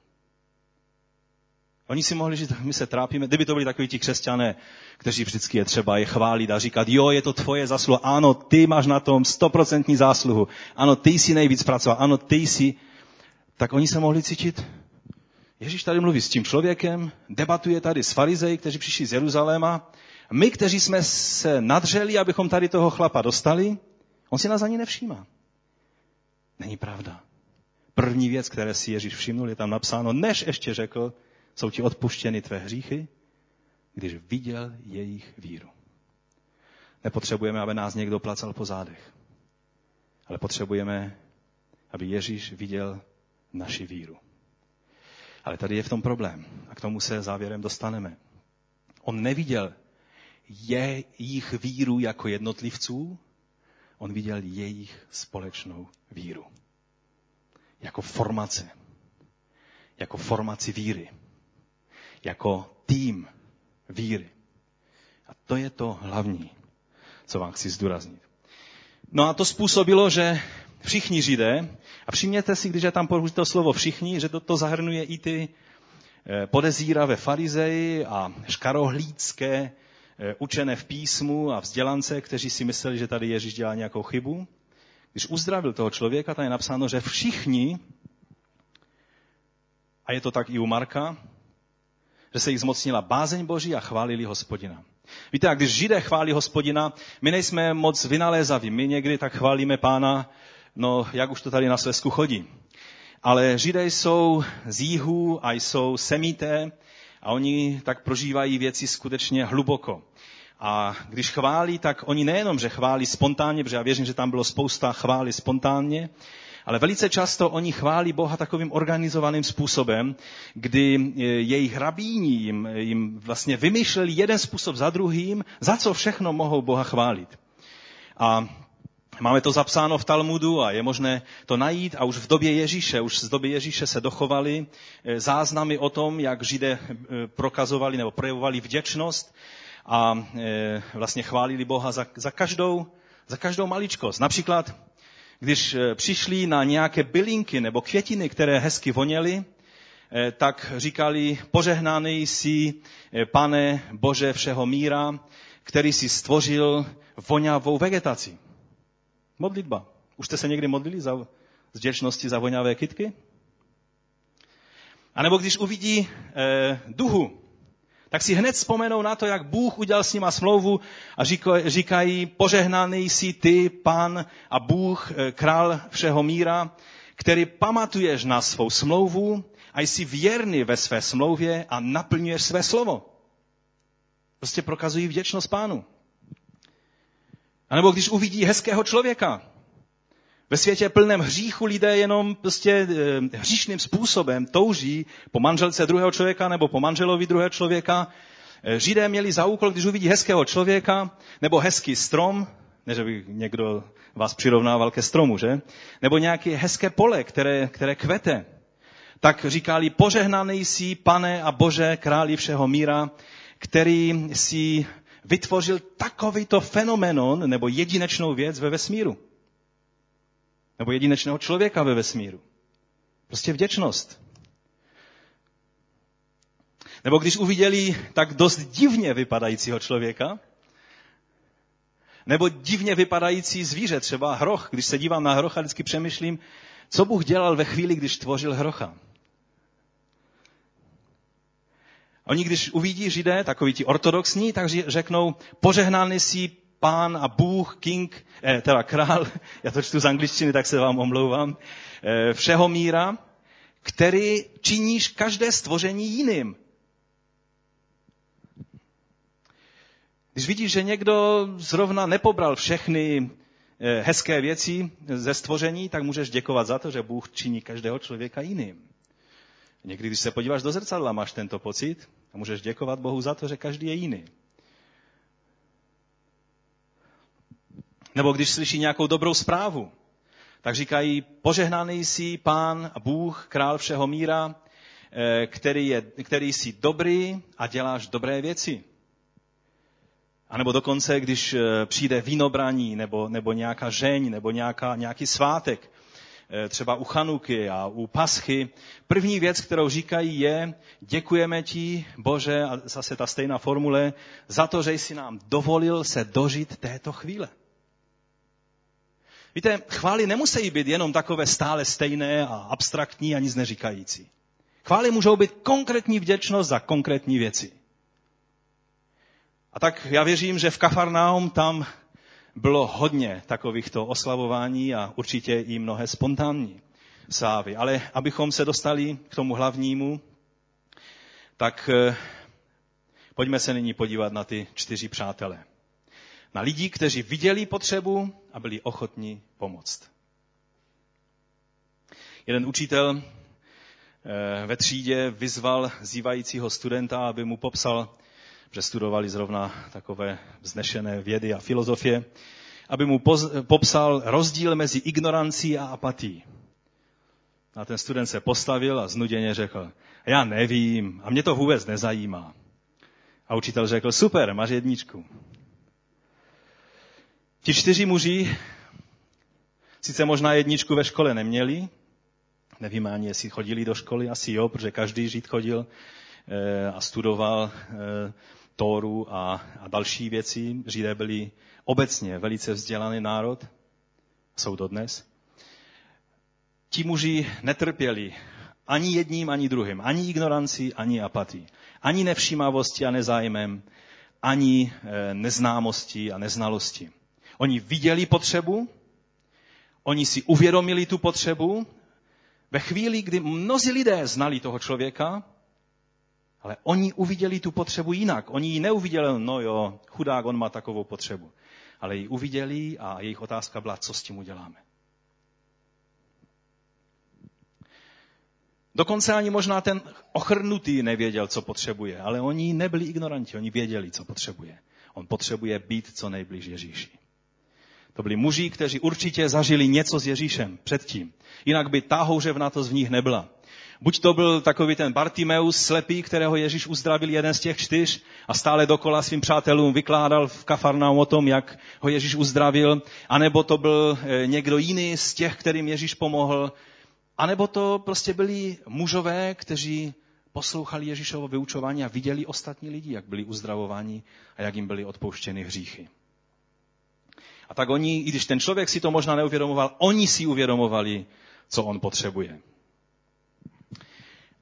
Speaker 1: Oni si mohli říct, my se trápíme, kdyby to byli takoví ti křesťané, kteří vždycky je třeba je chválit a říkat, jo, je to tvoje zásluha, ano, ty máš na tom stoprocentní zásluhu, ano, ty jsi nejvíc pracoval, ano, ty jsi, tak oni se mohli cítit, Ježíš tady mluví s tím člověkem, debatuje tady s farizej, kteří přišli z Jeruzaléma. My, kteří jsme se nadřeli, abychom tady toho chlapa dostali, on si nás ani nevšímá. Není pravda. První věc, které si Ježíš všimnul, je tam napsáno, než ještě řekl, jsou ti odpuštěny tvé hříchy, když viděl jejich víru. Nepotřebujeme, aby nás někdo placal po zádech, ale potřebujeme, aby Ježíš viděl naši víru. Ale tady je v tom problém a k tomu se závěrem dostaneme. On neviděl jejich víru jako jednotlivců, on viděl jejich společnou víru. Jako formace. Jako formaci víry. Jako tým víry. A to je to hlavní, co vám chci zdůraznit. No a to způsobilo, že všichni židé, a všimněte si, když je tam použito slovo všichni, že to, to zahrnuje i ty eh, podezíravé farizeji a škarohlídské eh, učené v písmu a vzdělance, kteří si mysleli, že tady Ježíš dělá nějakou chybu. Když uzdravil toho člověka, tam je napsáno, že všichni, a je to tak i u Marka, že se jich zmocnila bázeň Boží a chválili hospodina. Víte, a když Židé chválí hospodina, my nejsme moc vynalézaví. My někdy tak chválíme pána no jak už to tady na Slesku chodí. Ale Židé jsou z jihu a jsou semité a oni tak prožívají věci skutečně hluboko. A když chválí, tak oni nejenom, že chválí spontánně, protože já věřím, že tam bylo spousta chvály spontánně, ale velice často oni chválí Boha takovým organizovaným způsobem, kdy e, jejich rabíni jim, jim vlastně vymýšleli jeden způsob za druhým, za co všechno mohou Boha chválit. A Máme to zapsáno v Talmudu a je možné to najít a už v době Ježíše, už z doby Ježíše se dochovaly eh, záznamy o tom, jak Židé eh, prokazovali nebo projevovali vděčnost a eh, vlastně chválili Boha za, za, každou, za každou maličkost. Například, když přišli na nějaké bylinky nebo květiny, které hezky voněly, tak říkali, požehnaný jsi, pane Bože všeho míra, který si stvořil voňavou vegetaci. Modlitba. Už jste se někdy modlili za vděčnosti za voňavé kytky? A nebo když uvidí eh, duhu, tak si hned vzpomenou na to, jak Bůh udělal s nima smlouvu a říkají, požehnaný jsi ty, pán a Bůh, eh, král všeho míra, který pamatuješ na svou smlouvu a jsi věrný ve své smlouvě a naplňuješ své slovo. Prostě prokazují vděčnost pánu. A nebo když uvidí hezkého člověka, ve světě plném hříchu lidé jenom prostě eh, hříšným způsobem touží po manželce druhého člověka nebo po manželovi druhého člověka. Eh, Židé měli za úkol, když uvidí hezkého člověka nebo hezký strom, ne, že by někdo vás přirovnával ke stromu, že? Nebo nějaké hezké pole, které, které kvete. Tak říkali, požehnaný jsi, pane a bože, králi všeho míra, který si vytvořil takovýto fenomenon nebo jedinečnou věc ve vesmíru. Nebo jedinečného člověka ve vesmíru. Prostě vděčnost. Nebo když uviděli tak dost divně vypadajícího člověka, nebo divně vypadající zvíře, třeba hroch. Když se dívám na hrocha, vždycky přemýšlím, co Bůh dělal ve chvíli, když tvořil hrocha. Oni, když uvidí židé, takový ti ortodoxní, tak řeknou, požehnány si pán a Bůh, king, eh, teda král, já to čtu z angličtiny, tak se vám omlouvám, eh, všeho míra, který činíš každé stvoření jiným. Když vidíš, že někdo zrovna nepobral všechny eh, hezké věci ze stvoření, tak můžeš děkovat za to, že Bůh činí každého člověka jiným. Někdy, když se podíváš do zrcadla, máš tento pocit a můžeš děkovat Bohu za to, že každý je jiný. Nebo když slyší nějakou dobrou zprávu, tak říkají, požehnaný jsi pán a Bůh, král všeho míra, eh, který, je, který jsi dobrý a děláš dobré věci. A nebo dokonce, když eh, přijde vínobraní, nebo, nebo nějaká žeň, nebo nějaká, nějaký svátek, třeba u Chanuky a u Paschy, první věc, kterou říkají, je, děkujeme ti, Bože, a zase ta stejná formule, za to, že jsi nám dovolil se dožít této chvíle. Víte, chvály nemusí být jenom takové stále stejné a abstraktní a nic neříkající. Chvály můžou být konkrétní vděčnost za konkrétní věci. A tak já věřím, že v Kafarnaum tam bylo hodně takovýchto oslavování a určitě i mnohé spontánní sávy. Ale abychom se dostali k tomu hlavnímu, tak eh, pojďme se nyní podívat na ty čtyři přátelé. Na lidi, kteří viděli potřebu a byli ochotní pomoct. Jeden učitel eh, ve třídě vyzval zývajícího studenta, aby mu popsal že studovali zrovna takové vznešené vědy a filozofie, aby mu popsal rozdíl mezi ignorancí a apatí. A ten student se postavil a znuděně řekl, já nevím a mě to vůbec nezajímá. A učitel řekl, super, máš jedničku. Ti čtyři muži sice možná jedničku ve škole neměli, nevíme ani, jestli chodili do školy, asi jo, protože každý žid chodil a studoval eh, Tóru a, a další věci. Židé byli obecně velice vzdělaný národ, jsou to dnes. Ti muži netrpěli ani jedním, ani druhým, ani ignoranci, ani apatii, ani nevšímavosti a nezájmem, ani e, neznámosti a neznalosti. Oni viděli potřebu, oni si uvědomili tu potřebu. Ve chvíli, kdy mnozí lidé znali toho člověka, ale oni uviděli tu potřebu jinak. Oni ji neuviděli, no jo, chudák, on má takovou potřebu. Ale ji uviděli a jejich otázka byla, co s tím uděláme. Dokonce ani možná ten ochrnutý nevěděl, co potřebuje, ale oni nebyli ignoranti, oni věděli, co potřebuje. On potřebuje být co nejblíž Ježíši. To byli muži, kteří určitě zažili něco s Ježíšem předtím. Jinak by ta houřevnatost v nich nebyla. Buď to byl takový ten Bartimeus slepý, kterého Ježíš uzdravil jeden z těch čtyř a stále dokola svým přátelům vykládal v Kafarnaum o tom, jak ho Ježíš uzdravil, anebo to byl eh, někdo jiný z těch, kterým Ježíš pomohl, anebo to prostě byli mužové, kteří poslouchali Ježíšovo vyučování a viděli ostatní lidi, jak byli uzdravováni a jak jim byly odpouštěny hříchy. A tak oni, i když ten člověk si to možná neuvědomoval, oni si uvědomovali, co on potřebuje.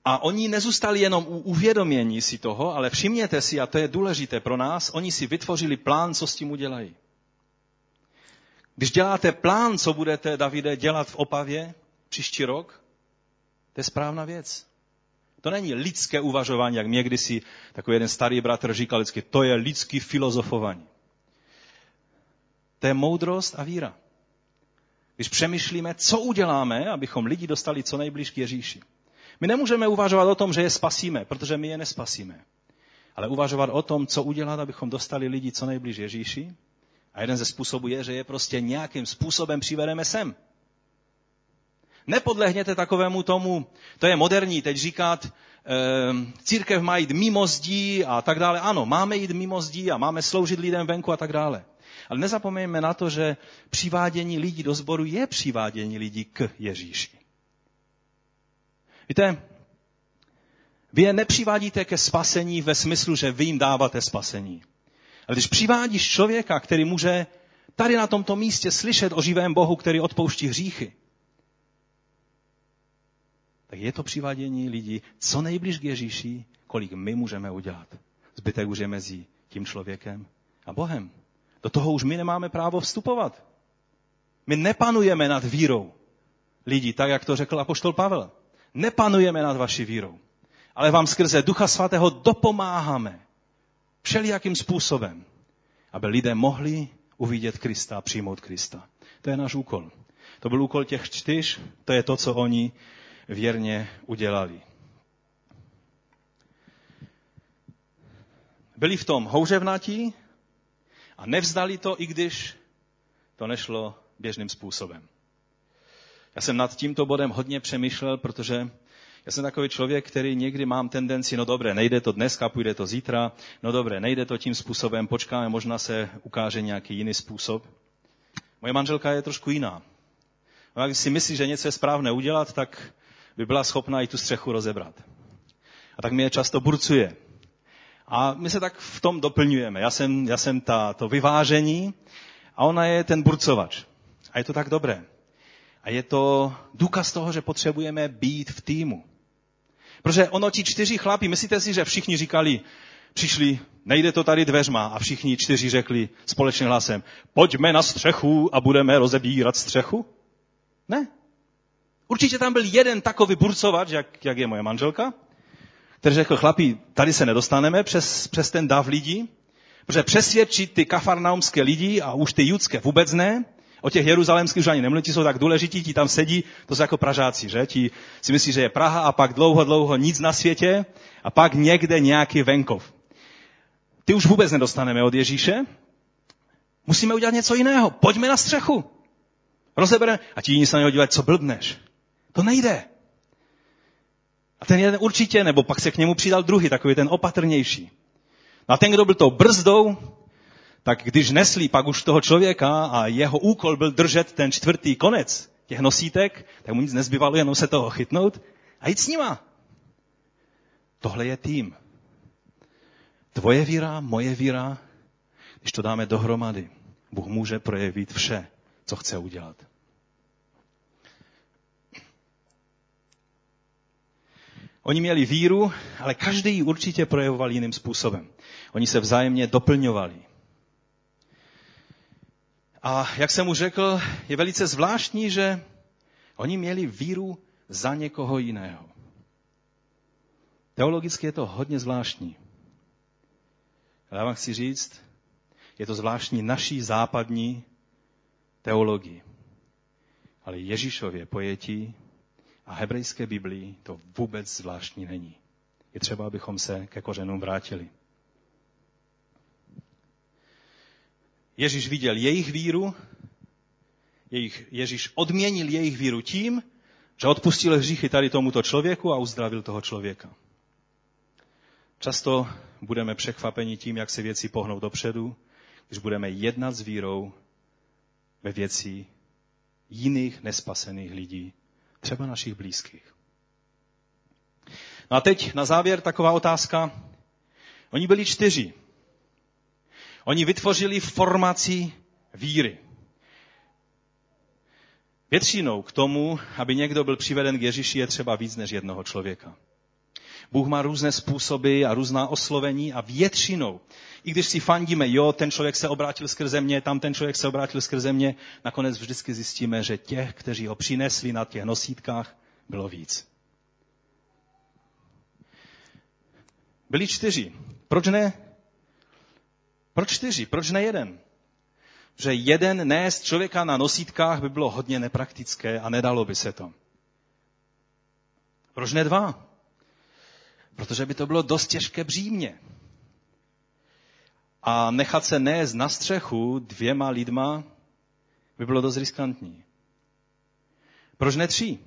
Speaker 1: A oni nezůstali jenom u uvědomění si toho, ale všimněte si, a to je důležité pro nás, oni si vytvořili plán, co s tím udělají. Když děláte plán, co budete, Davide, dělat v Opavě příští rok, to je správná věc. To není lidské uvažování, jak mě kdysi takový jeden starý bratr říkal vždycky, to je lidský filozofování. To je moudrost a víra. Když přemýšlíme, co uděláme, abychom lidi dostali co nejblíž k Ježíši. My nemůžeme uvažovat o tom, že je spasíme, protože my je nespasíme. Ale uvažovat o tom, co udělat, abychom dostali lidi co nejblíž Ježíši. A jeden ze způsobů je, že je prostě nějakým způsobem přivedeme sem. Nepodlehněte takovému tomu, to je moderní teď říkat, e, církev má jít mimo zdí a tak dále. Ano, máme jít mimo zdí a máme sloužit lidem venku a tak dále. Ale nezapomeňme na to, že přivádění lidí do sboru je přivádění lidí k Ježíši. Víte, vy je nepřivádíte ke spasení ve smyslu, že vy jim dáváte spasení. Ale když přivádíš člověka, který může tady na tomto místě slyšet o živém Bohu, který odpouští hříchy, tak je to přivádění lidí co nejbliž k Ježíši, kolik my můžeme udělat. Zbytek už je mezi tím člověkem a Bohem. Do toho už my nemáme právo vstupovat. My nepanujeme nad vírou lidí, tak jak to řekl apoštol Pavel. Nepanujeme nad vaší vírou, ale vám skrze Ducha Svatého dopomáháme všelijakým způsobem, aby lidé mohli uvidět Krista a přijmout Krista. To je náš úkol. To byl úkol těch čtyř, to je to, co oni věrně udělali. Byli v tom houřevnatí a nevzdali to, i když to nešlo běžným způsobem. Já jsem nad tímto bodem hodně přemýšlel, protože já jsem takový člověk, který někdy mám tendenci, no dobré, nejde to dneska, půjde to zítra, no dobré, nejde to tím způsobem, počkáme, možná se ukáže nějaký jiný způsob. Moje manželka je trošku jiná. No, když si myslí, že něco je správné udělat, tak by byla schopná i tu střechu rozebrat. A tak mě často burcuje. A my se tak v tom doplňujeme. Já jsem, já jsem ta, to vyvážení a ona je ten burcovač. A je to tak dobré. A je to důkaz toho, že potřebujeme být v týmu. Protože ono ti čtyři chlapi, myslíte si, že všichni říkali, přišli, nejde to tady dveřma a všichni čtyři řekli společným hlasem, pojďme na střechu a budeme rozebírat střechu? Ne. Určitě tam byl jeden takový burcovač, jak, jak je moje manželka, který řekl, chlapi, tady se nedostaneme přes, přes ten dav lidí, protože přesvědčit ty kafarnaumské lidi a už ty judské vůbec ne, O těch jeruzalémských už ani nemluvím, ti jsou tak důležití, ti tam sedí, to jsou jako Pražáci, že? Ti si myslí, že je Praha a pak dlouho, dlouho nic na světě a pak někde nějaký venkov. Ty už vůbec nedostaneme od Ježíše. Musíme udělat něco jiného. Pojďme na střechu. Rozebereme. A ti jiní se na něho dívají, co blbneš. To nejde. A ten jeden určitě, nebo pak se k němu přidal druhý, takový ten opatrnější. No a ten, kdo byl tou brzdou, tak když nesli pak už toho člověka a jeho úkol byl držet ten čtvrtý konec těch nosítek, tak mu nic nezbývalo, jenom se toho chytnout a jít s nima. Tohle je tým. Tvoje víra, moje víra, když to dáme dohromady, Bůh může projevit vše, co chce udělat. Oni měli víru, ale každý ji určitě projevoval jiným způsobem. Oni se vzájemně doplňovali. A jak jsem mu řekl, je velice zvláštní, že oni měli víru za někoho jiného. Teologicky je to hodně zvláštní. Ale já vám chci říct, je to zvláštní naší západní teologii. Ale Ježíšově pojetí a hebrejské Biblii to vůbec zvláštní není. Je třeba, abychom se ke kořenům vrátili. Ježíš viděl jejich víru, jejich, Ježíš odměnil jejich víru tím, že odpustil hříchy tady tomuto člověku a uzdravil toho člověka. Často budeme překvapeni tím, jak se věci pohnou dopředu, když budeme jednat s vírou ve věci jiných nespasených lidí, třeba našich blízkých. No a teď na závěr taková otázka. Oni byli čtyři. Oni vytvořili formaci víry. Většinou k tomu, aby někdo byl přiveden k Ježíši, je třeba víc než jednoho člověka. Bůh má různé způsoby a různá oslovení a většinou, i když si fandíme, jo, ten člověk se obrátil skrze mě, tam ten člověk se obrátil skrze mě, nakonec vždycky zjistíme, že těch, kteří ho přinesli na těch nosítkách, bylo víc. Byli čtyři. Proč ne? Proč čtyři? Proč ne jeden? Že jeden nést člověka na nosítkách by bylo hodně nepraktické a nedalo by se to. Proč ne dva? Protože by to bylo dost těžké břímě. A nechat se nést na střechu dvěma lidma by bylo dost riskantní. Proč ne tři?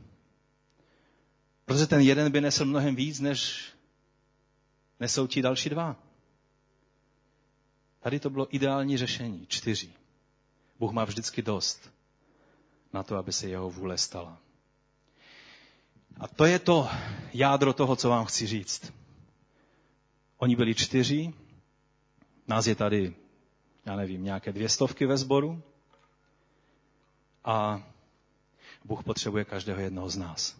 Speaker 1: Protože ten jeden by nesl mnohem víc, než nesou ti další dva. Tady to bylo ideální řešení. Čtyři. Bůh má vždycky dost na to, aby se jeho vůle stala. A to je to jádro toho, co vám chci říct. Oni byli čtyři, nás je tady, já nevím, nějaké dvě stovky ve sboru a Bůh potřebuje každého jednoho z nás.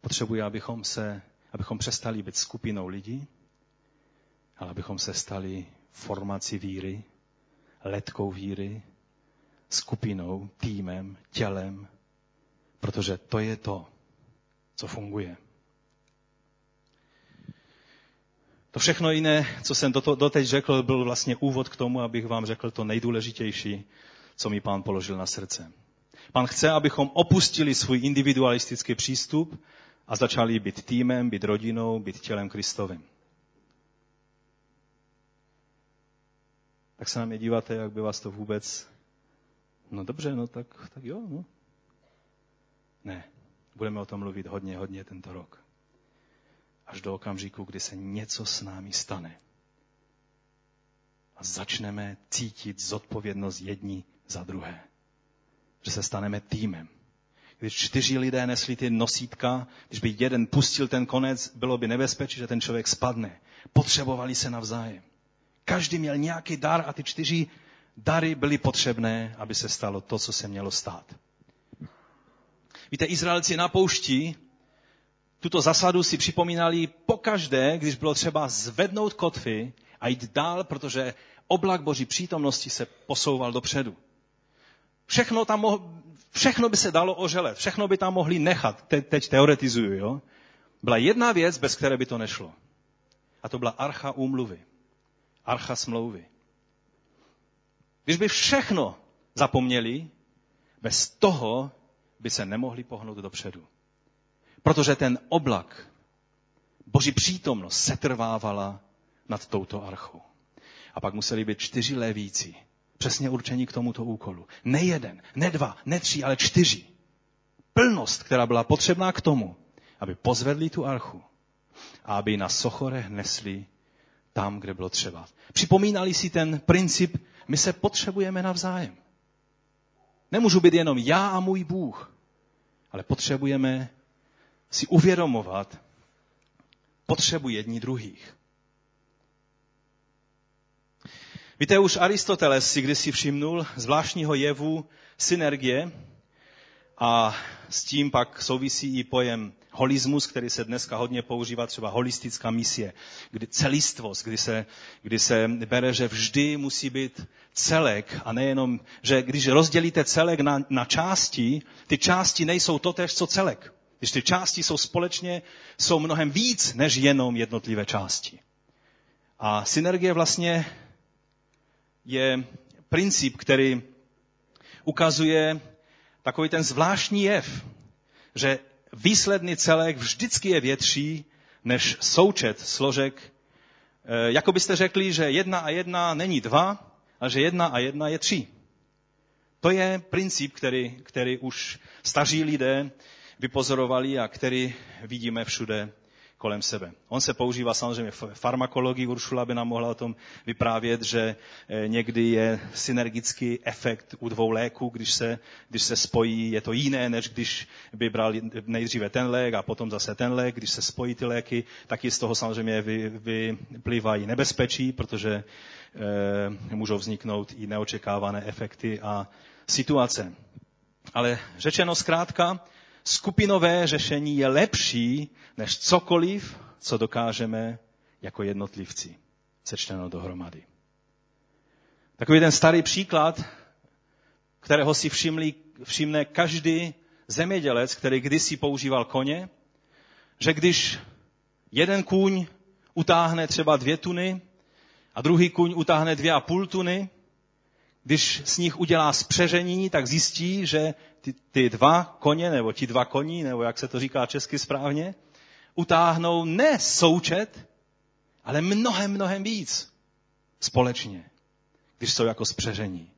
Speaker 1: Potřebuje, abychom se, abychom přestali být skupinou lidí, ale abychom se stali formací víry, letkou víry, skupinou, týmem, tělem, protože to je to, co funguje. To všechno jiné, co jsem doteď řekl, byl vlastně úvod k tomu, abych vám řekl to nejdůležitější, co mi pán položil na srdce. Pán chce, abychom opustili svůj individualistický přístup a začali být týmem, být rodinou, být tělem Kristovým. Tak se na mě díváte, jak by vás to vůbec... No dobře, no tak, tak jo, no. Ne, budeme o tom mluvit hodně, hodně tento rok. Až do okamžiku, kdy se něco s námi stane. A začneme cítit zodpovědnost jedni za druhé. Že se staneme týmem. Když čtyři lidé nesli ty nosítka, když by jeden pustil ten konec, bylo by nebezpečí, že ten člověk spadne. Potřebovali se navzájem. Každý měl nějaký dar a ty čtyři dary byly potřebné, aby se stalo to, co se mělo stát. Víte, Izraelci na poušti tuto zasadu si připomínali pokaždé, když bylo třeba zvednout kotvy a jít dál, protože oblak boží přítomnosti se posouval dopředu. Všechno, tam mohl, všechno by se dalo oželet, všechno by tam mohli nechat. Te, teď teoretizuju, jo? Byla jedna věc, bez které by to nešlo. A to byla archa úmluvy. Archa smlouvy. Když by všechno zapomněli, bez toho by se nemohli pohnout dopředu. Protože ten oblak, boží přítomnost setrvávala nad touto archou. A pak museli být čtyři levíci, přesně určení k tomuto úkolu. Ne jeden, ne dva, ne tři, ale čtyři. Plnost, která byla potřebná k tomu, aby pozvedli tu archu a aby na sochorech nesli tam, kde bylo třeba. Připomínali si ten princip, my se potřebujeme navzájem. Nemůžu být jenom já a můj Bůh, ale potřebujeme si uvědomovat potřebu jední druhých. Víte, už Aristoteles si kdysi všimnul zvláštního jevu synergie a s tím pak souvisí i pojem holismus, který se dneska hodně používá, třeba holistická misie, kdy celistvost, kdy se, kdy se bere, že vždy musí být celek a nejenom, že když rozdělíte celek na, na části, ty části nejsou totéž, co celek. Když ty části jsou společně, jsou mnohem víc než jenom jednotlivé části. A synergie vlastně je princip, který ukazuje takový ten zvláštní jev, že výsledný celek vždycky je větší než součet složek. E, jako byste řekli, že jedna a jedna není dva, a že jedna a jedna je tři. To je princip, který, který už staří lidé vypozorovali a který vidíme všude kolem sebe. On se používá samozřejmě v farmakologii, Uršula by nám mohla o tom vyprávět, že eh, někdy je synergický efekt u dvou léků, když se, když se spojí, je to jiné, než když by bral nejdříve ten lék a potom zase ten lék. Když se spojí ty léky, tak i z toho samozřejmě vyplývají nebezpečí, protože e, můžou vzniknout i neočekávané efekty a situace. Ale řečeno zkrátka, skupinové řešení je lepší než cokoliv, co dokážeme jako jednotlivci sečteno dohromady. Takový ten starý příklad, kterého si všimli, všimne každý zemědělec, který kdysi používal koně, že když jeden kůň utáhne třeba dvě tuny a druhý kůň utáhne dvě a půl tuny, když s nich udělá spřežení, tak zjistí, že ty, ty dva koně, nebo ti dva koní, nebo jak se to říká česky správně, utáhnou ne součet, ale mnohem, mnohem víc společně, když jsou jako spřežení.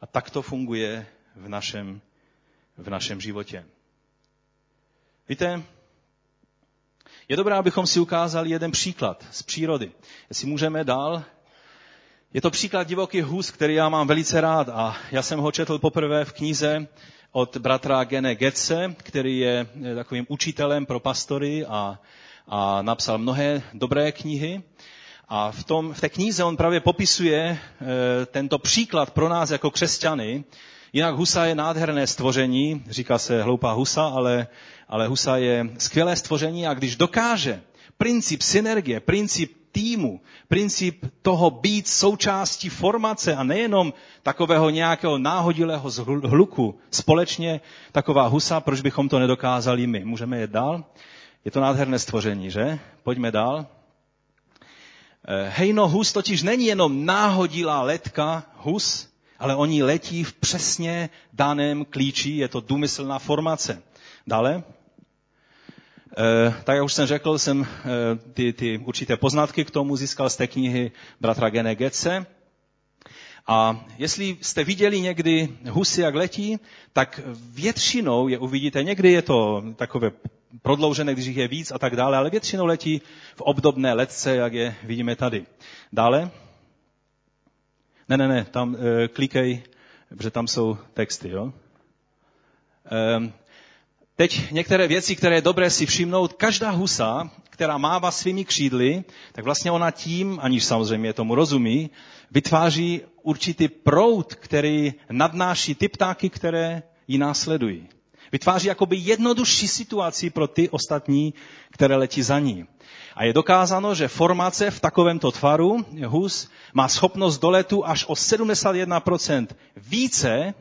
Speaker 1: A tak to funguje v našem, v našem životě. Víte, je dobré, abychom si ukázali jeden příklad z přírody. Jestli můžeme dál je to příklad divoký hus, který já mám velice rád a já jsem ho četl poprvé v knize od bratra Gene Getze, který je takovým učitelem pro pastory a, a napsal mnohé dobré knihy. A v, tom, v té knize on právě popisuje e, tento příklad pro nás jako křesťany. Jinak husa je nádherné stvoření, říká se hloupá husa, ale, ale husa je skvělé stvoření a když dokáže princip synergie, princip týmu, princip toho být součástí formace a nejenom takového nějakého náhodilého hluku. Společně taková husa, proč bychom to nedokázali my? Můžeme jít dál? Je to nádherné stvoření, že? Pojďme dál. Eh, hejno hus totiž není jenom náhodilá letka hus, ale oni letí v přesně daném klíči, je to důmyslná formace. Dále. Eh, tak jak už jsem řekl, jsem eh, ty, ty určité poznatky k tomu získal z té knihy bratra Gene Getze. A jestli jste viděli někdy husy, jak letí, tak většinou je uvidíte, někdy je to takové prodloužené, když jich je víc a tak dále, ale většinou letí v obdobné letce, jak je vidíme tady. Dále. Ne, ne, ne, tam e, klikej, protože tam jsou texty, jo. E, Teď některé věci, které je dobré si všimnout. Každá husa, která mává svými křídly, tak vlastně ona tím, aniž samozřejmě tomu rozumí, vytváří určitý proud, který nadnáší ty ptáky, které ji následují. Vytváří jakoby jednodušší situaci pro ty ostatní, které letí za ní. A je dokázáno, že formace v takovémto tvaru hus má schopnost doletu až o 71% více,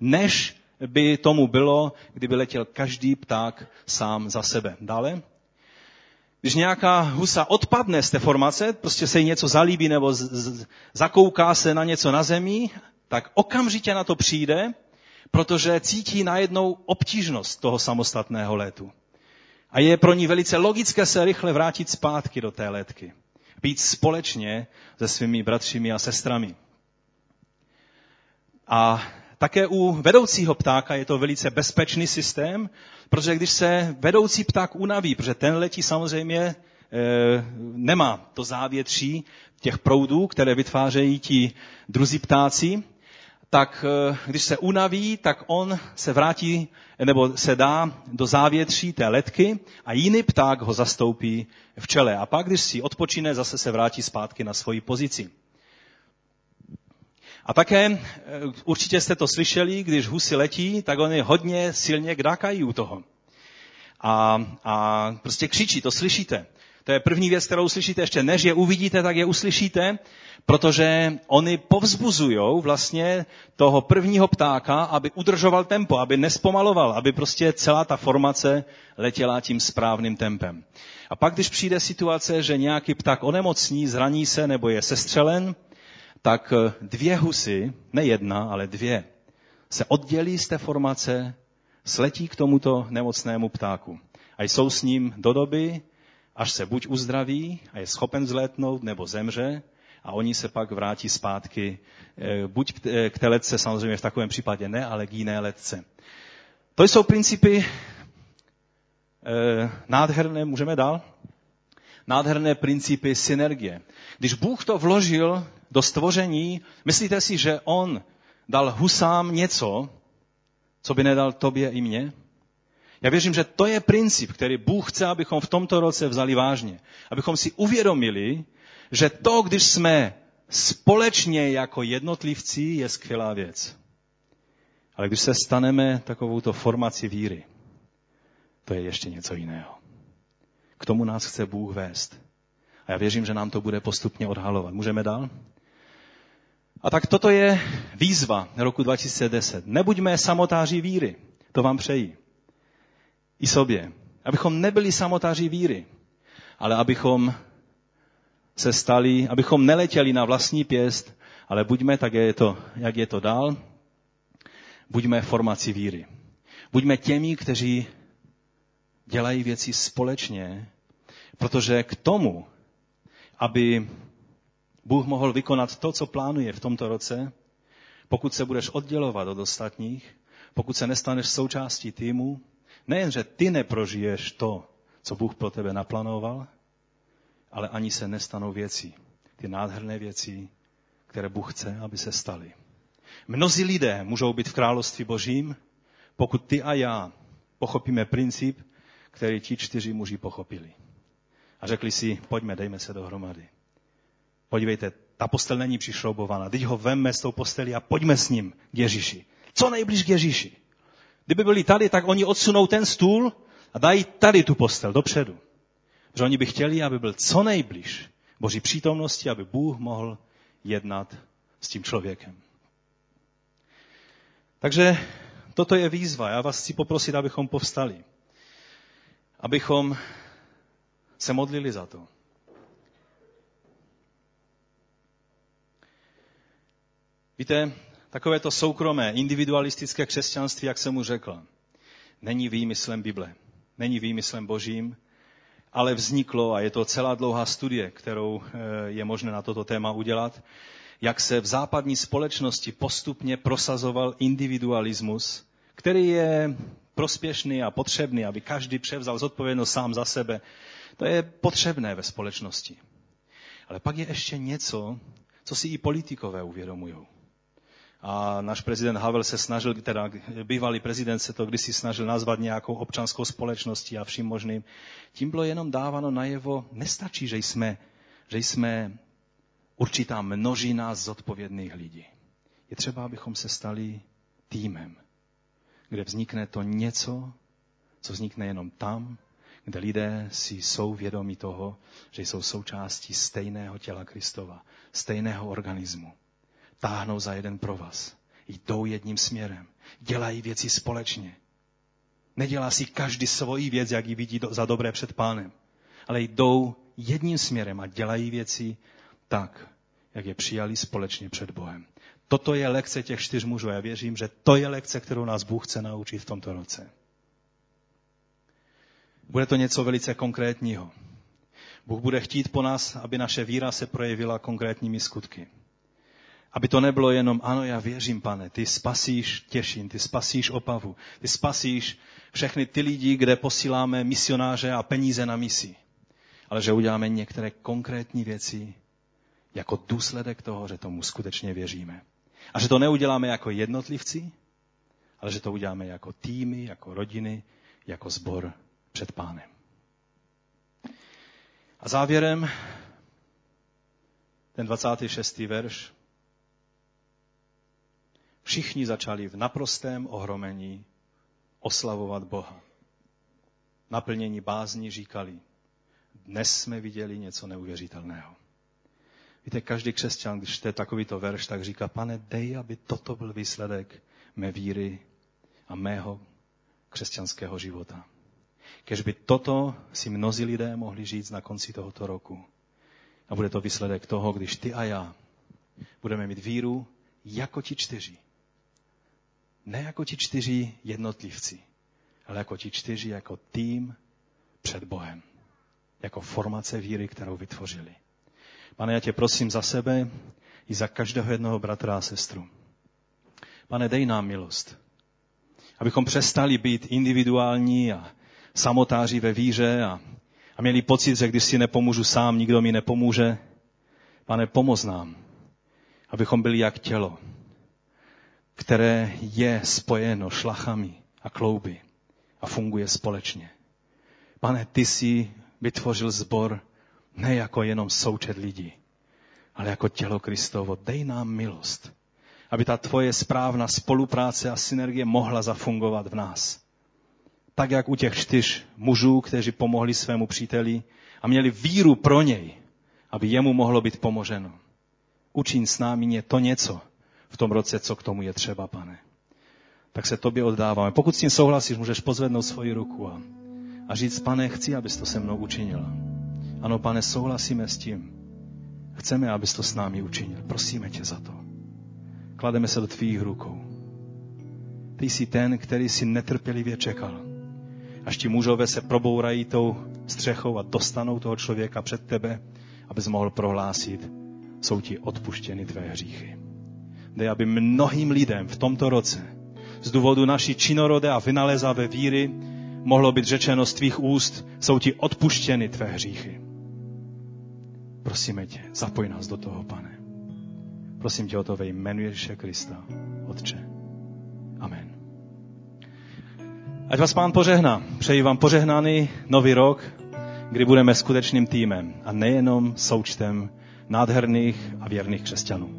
Speaker 1: než by tomu bylo, kdyby letěl každý pták sám za sebe. Dále. Když nějaká husa odpadne z té formace, prostě se jí něco zalíbí nebo z, z, zakouká se na něco na zemi, tak okamžitě na to přijde, protože cítí najednou obtížnost toho samostatného letu. A je pro ní velice logické se rychle vrátit zpátky do té letky. Být společně se svými bratřími a sestrami. A také u vedoucího ptáka je to velice bezpečný systém, protože když se vedoucí pták unaví, protože ten letí samozřejmě e, nemá to závětří těch proudů, které vytvářejí ti druzí ptáci, tak e, když se unaví, tak on se vrátí nebo se dá do závětří té letky a jiný pták ho zastoupí v čele. A pak, když si odpočine, zase se vrátí zpátky na svoji pozici. A také eh, určitě jste to slyšeli, když husy letí, tak oni hodně silně kdákají u toho. A, a prostě křičí, to slyšíte. To je první věc, kterou slyšíte ještě. Než je uvidíte, tak je uslyšíte, protože oni povzbuzují vlastně toho prvního ptáka, aby udržoval tempo, aby nespomaloval, aby prostě celá ta formace letěla tím správným tempem. A pak, když přijde situace, že nějaký pták onemocní, zraní se nebo je sestřelen, tak eh, dvě husy, ne jedna, ale dvě, se oddělí z té formace, sletí k tomuto nemocnému ptáku a jsou s ním do doby, až se buď uzdraví a je schopen zlétnout, nebo zemře a oni se pak vrátí zpátky, eh, buď k té letce, samozřejmě v takovém případě ne, ale k jiné letce. To jsou principy nádherné, můžeme dál? Nádherné principy synergie. Když Bůh to vložil do stvoření, myslíte si, že On dal husám něco, co by nedal tobě i mně? Já věřím, že to je princip, který Bůh chce, abychom v tomto roce vzali vážně. Abychom si uvědomili, že to, když jsme společně jako jednotlivci, je skvělá věc. Ale když se staneme takovouto formaci víry, to je ještě něco jiného. K tomu nás chce Bůh vést. A já věřím, že nám to bude postupně odhalovat. Můžeme dál? A tak toto je výzva roku 2010. Nebuďme samotáři víry. To vám přeji. I sobě. Abychom nebyli samotáři víry, ale abychom se stali, abychom neletěli na vlastní pěst, ale buďme tak, je to, jak je to dál, buďme formaci víry. Buďme těmi, kteří dělají věci společně, protože k tomu, aby Bůh mohl vykonat to, co plánuje v tomto roce, pokud se budeš oddělovat od ostatních, pokud se nestaneš součástí týmu, nejen, že ty neprožiješ to, co Bůh pro tebe naplánoval, ale ani se nestanou věci, ty nádherné věci, které Bůh chce, aby se staly. Mnozí lidé můžou být v království božím, pokud ty a já pochopíme princip, který ti čtyři muži pochopili. A řekli si, pojďme, dejme se dohromady. Podívejte, ta postel není přišroubovaná. Teď ho vemme s tou postelí a pojďme s ním k Ježíši. Co nejblíž k Ježíši. Kdyby byli tady, tak oni odsunou ten stůl a dají tady tu postel dopředu. Protože oni by chtěli, aby byl co nejblíž Boží přítomnosti, aby Bůh mohl jednat s tím člověkem. Takže toto je výzva. Já vás chci poprosit, abychom povstali. Abychom se modlili za to. Víte, takové to soukromé, individualistické křesťanství, jak jsem mu řekl, není výmyslem Bible, není výmyslem Božím, ale vzniklo, a je to celá dlouhá studie, kterou eh, je možné na toto téma udělat, jak se v západní společnosti postupně prosazoval individualismus, který je prospěšný a potřebný, aby každý převzal zodpovědnost sám za sebe. To je potřebné ve společnosti. Ale pak je ještě něco, co si i politikové uvědomují. A náš prezident Havel se snažil, teda bývalý prezident se to kdysi snažil nazvat nějakou občanskou společností a vším možným. Tím bylo jenom dáváno najevo, nestačí, že jsme, že jsme určitá množina zodpovědných lidí. Je třeba, abychom se stali týmem, kde vznikne to něco, co vznikne jenom tam, kde lidé si jsou vědomi toho, že jsou součástí stejného těla Kristova, stejného organismu táhnou za jeden provaz. Jdou jedním směrem. Dělají věci společně. Nedělá si každý svoji věc, jak ji vidí za dobré před pánem. Ale jdou jedním směrem a dělají věci tak, jak je přijali společně před Bohem. Toto je lekce těch čtyř mužů. Já věřím, že to je lekce, kterou nás Bůh chce naučit v tomto roce. Bude to něco velice konkrétního. Bůh bude chtít po nás, aby naše víra se projevila konkrétními skutky. Aby to nebylo jenom, ano, já věřím, pane, ty spasíš Těšin, ty spasíš Opavu, ty spasíš všechny ty lidi, kde posíláme misionáře a peníze na misi. Ale že uděláme některé konkrétní věci jako důsledek toho, že tomu skutečně věříme. A že to neuděláme jako jednotlivci, ale že to uděláme jako týmy, jako rodiny, jako sbor před pánem. A závěrem ten 26. verš. Všichni začali v naprostém ohromení oslavovat Boha. Naplnění bázní říkali, dnes jsme viděli něco neuvěřitelného. Víte, každý křesťan, když čte takovýto verš, tak říká, pane, dej, aby toto byl výsledek mé víry a mého křesťanského života. Kež by toto si mnozí lidé mohli říct na konci tohoto roku. A bude to výsledek toho, když ty a já budeme mít víru jako ti čtyři. Ne jako ti čtyři jednotlivci, ale jako ti čtyři jako tým před Bohem. Jako formace víry, kterou vytvořili. Pane, já tě prosím za sebe i za každého jednoho bratra a sestru. Pane, dej nám milost, abychom přestali být individuální a samotáři ve víře a, a měli pocit, že když si nepomůžu sám, nikdo mi nepomůže. Pane, pomoz nám, abychom byli jak tělo, které je spojeno šlachami a klouby a funguje společně. Pane, ty jsi vytvořil zbor ne jako jenom součet lidí, ale jako tělo Kristovo. Dej nám milost, aby ta tvoje správná spolupráce a synergie mohla zafungovat v nás. Tak jak u těch čtyř mužů, kteří pomohli svému příteli a měli víru pro něj, aby jemu mohlo být pomoženo. Učin s námi to něco v tom roce, co k tomu je třeba, pane. Tak se tobě oddáváme. Pokud s tím souhlasíš, můžeš pozvednout svoji ruku a, a říct, pane, chci, abys to se mnou učinil. Ano, pane, souhlasíme s tím. Chceme, abys to s námi učinil. Prosíme tě za to. Klademe se do tvých rukou. Ty jsi ten, který si netrpělivě čekal. Až ti mužové se probourají tou střechou a dostanou toho člověka před tebe, abys mohl prohlásit, jsou ti odpuštěny tvé hříchy. Dej, aby mnohým lidem v tomto roce z důvodu naší činorodé a vynalézavé víry mohlo být řečeno z tvých úst, jsou ti odpuštěny tvé hříchy. Prosíme tě, zapoj nás do toho, pane. Prosím tě o to ve jménu Ježíše Krista, Otče. Amen. Ať vás pán požehná. Přeji vám požehnaný nový rok, kdy budeme skutečným týmem a nejenom součtem nádherných a věrných křesťanů.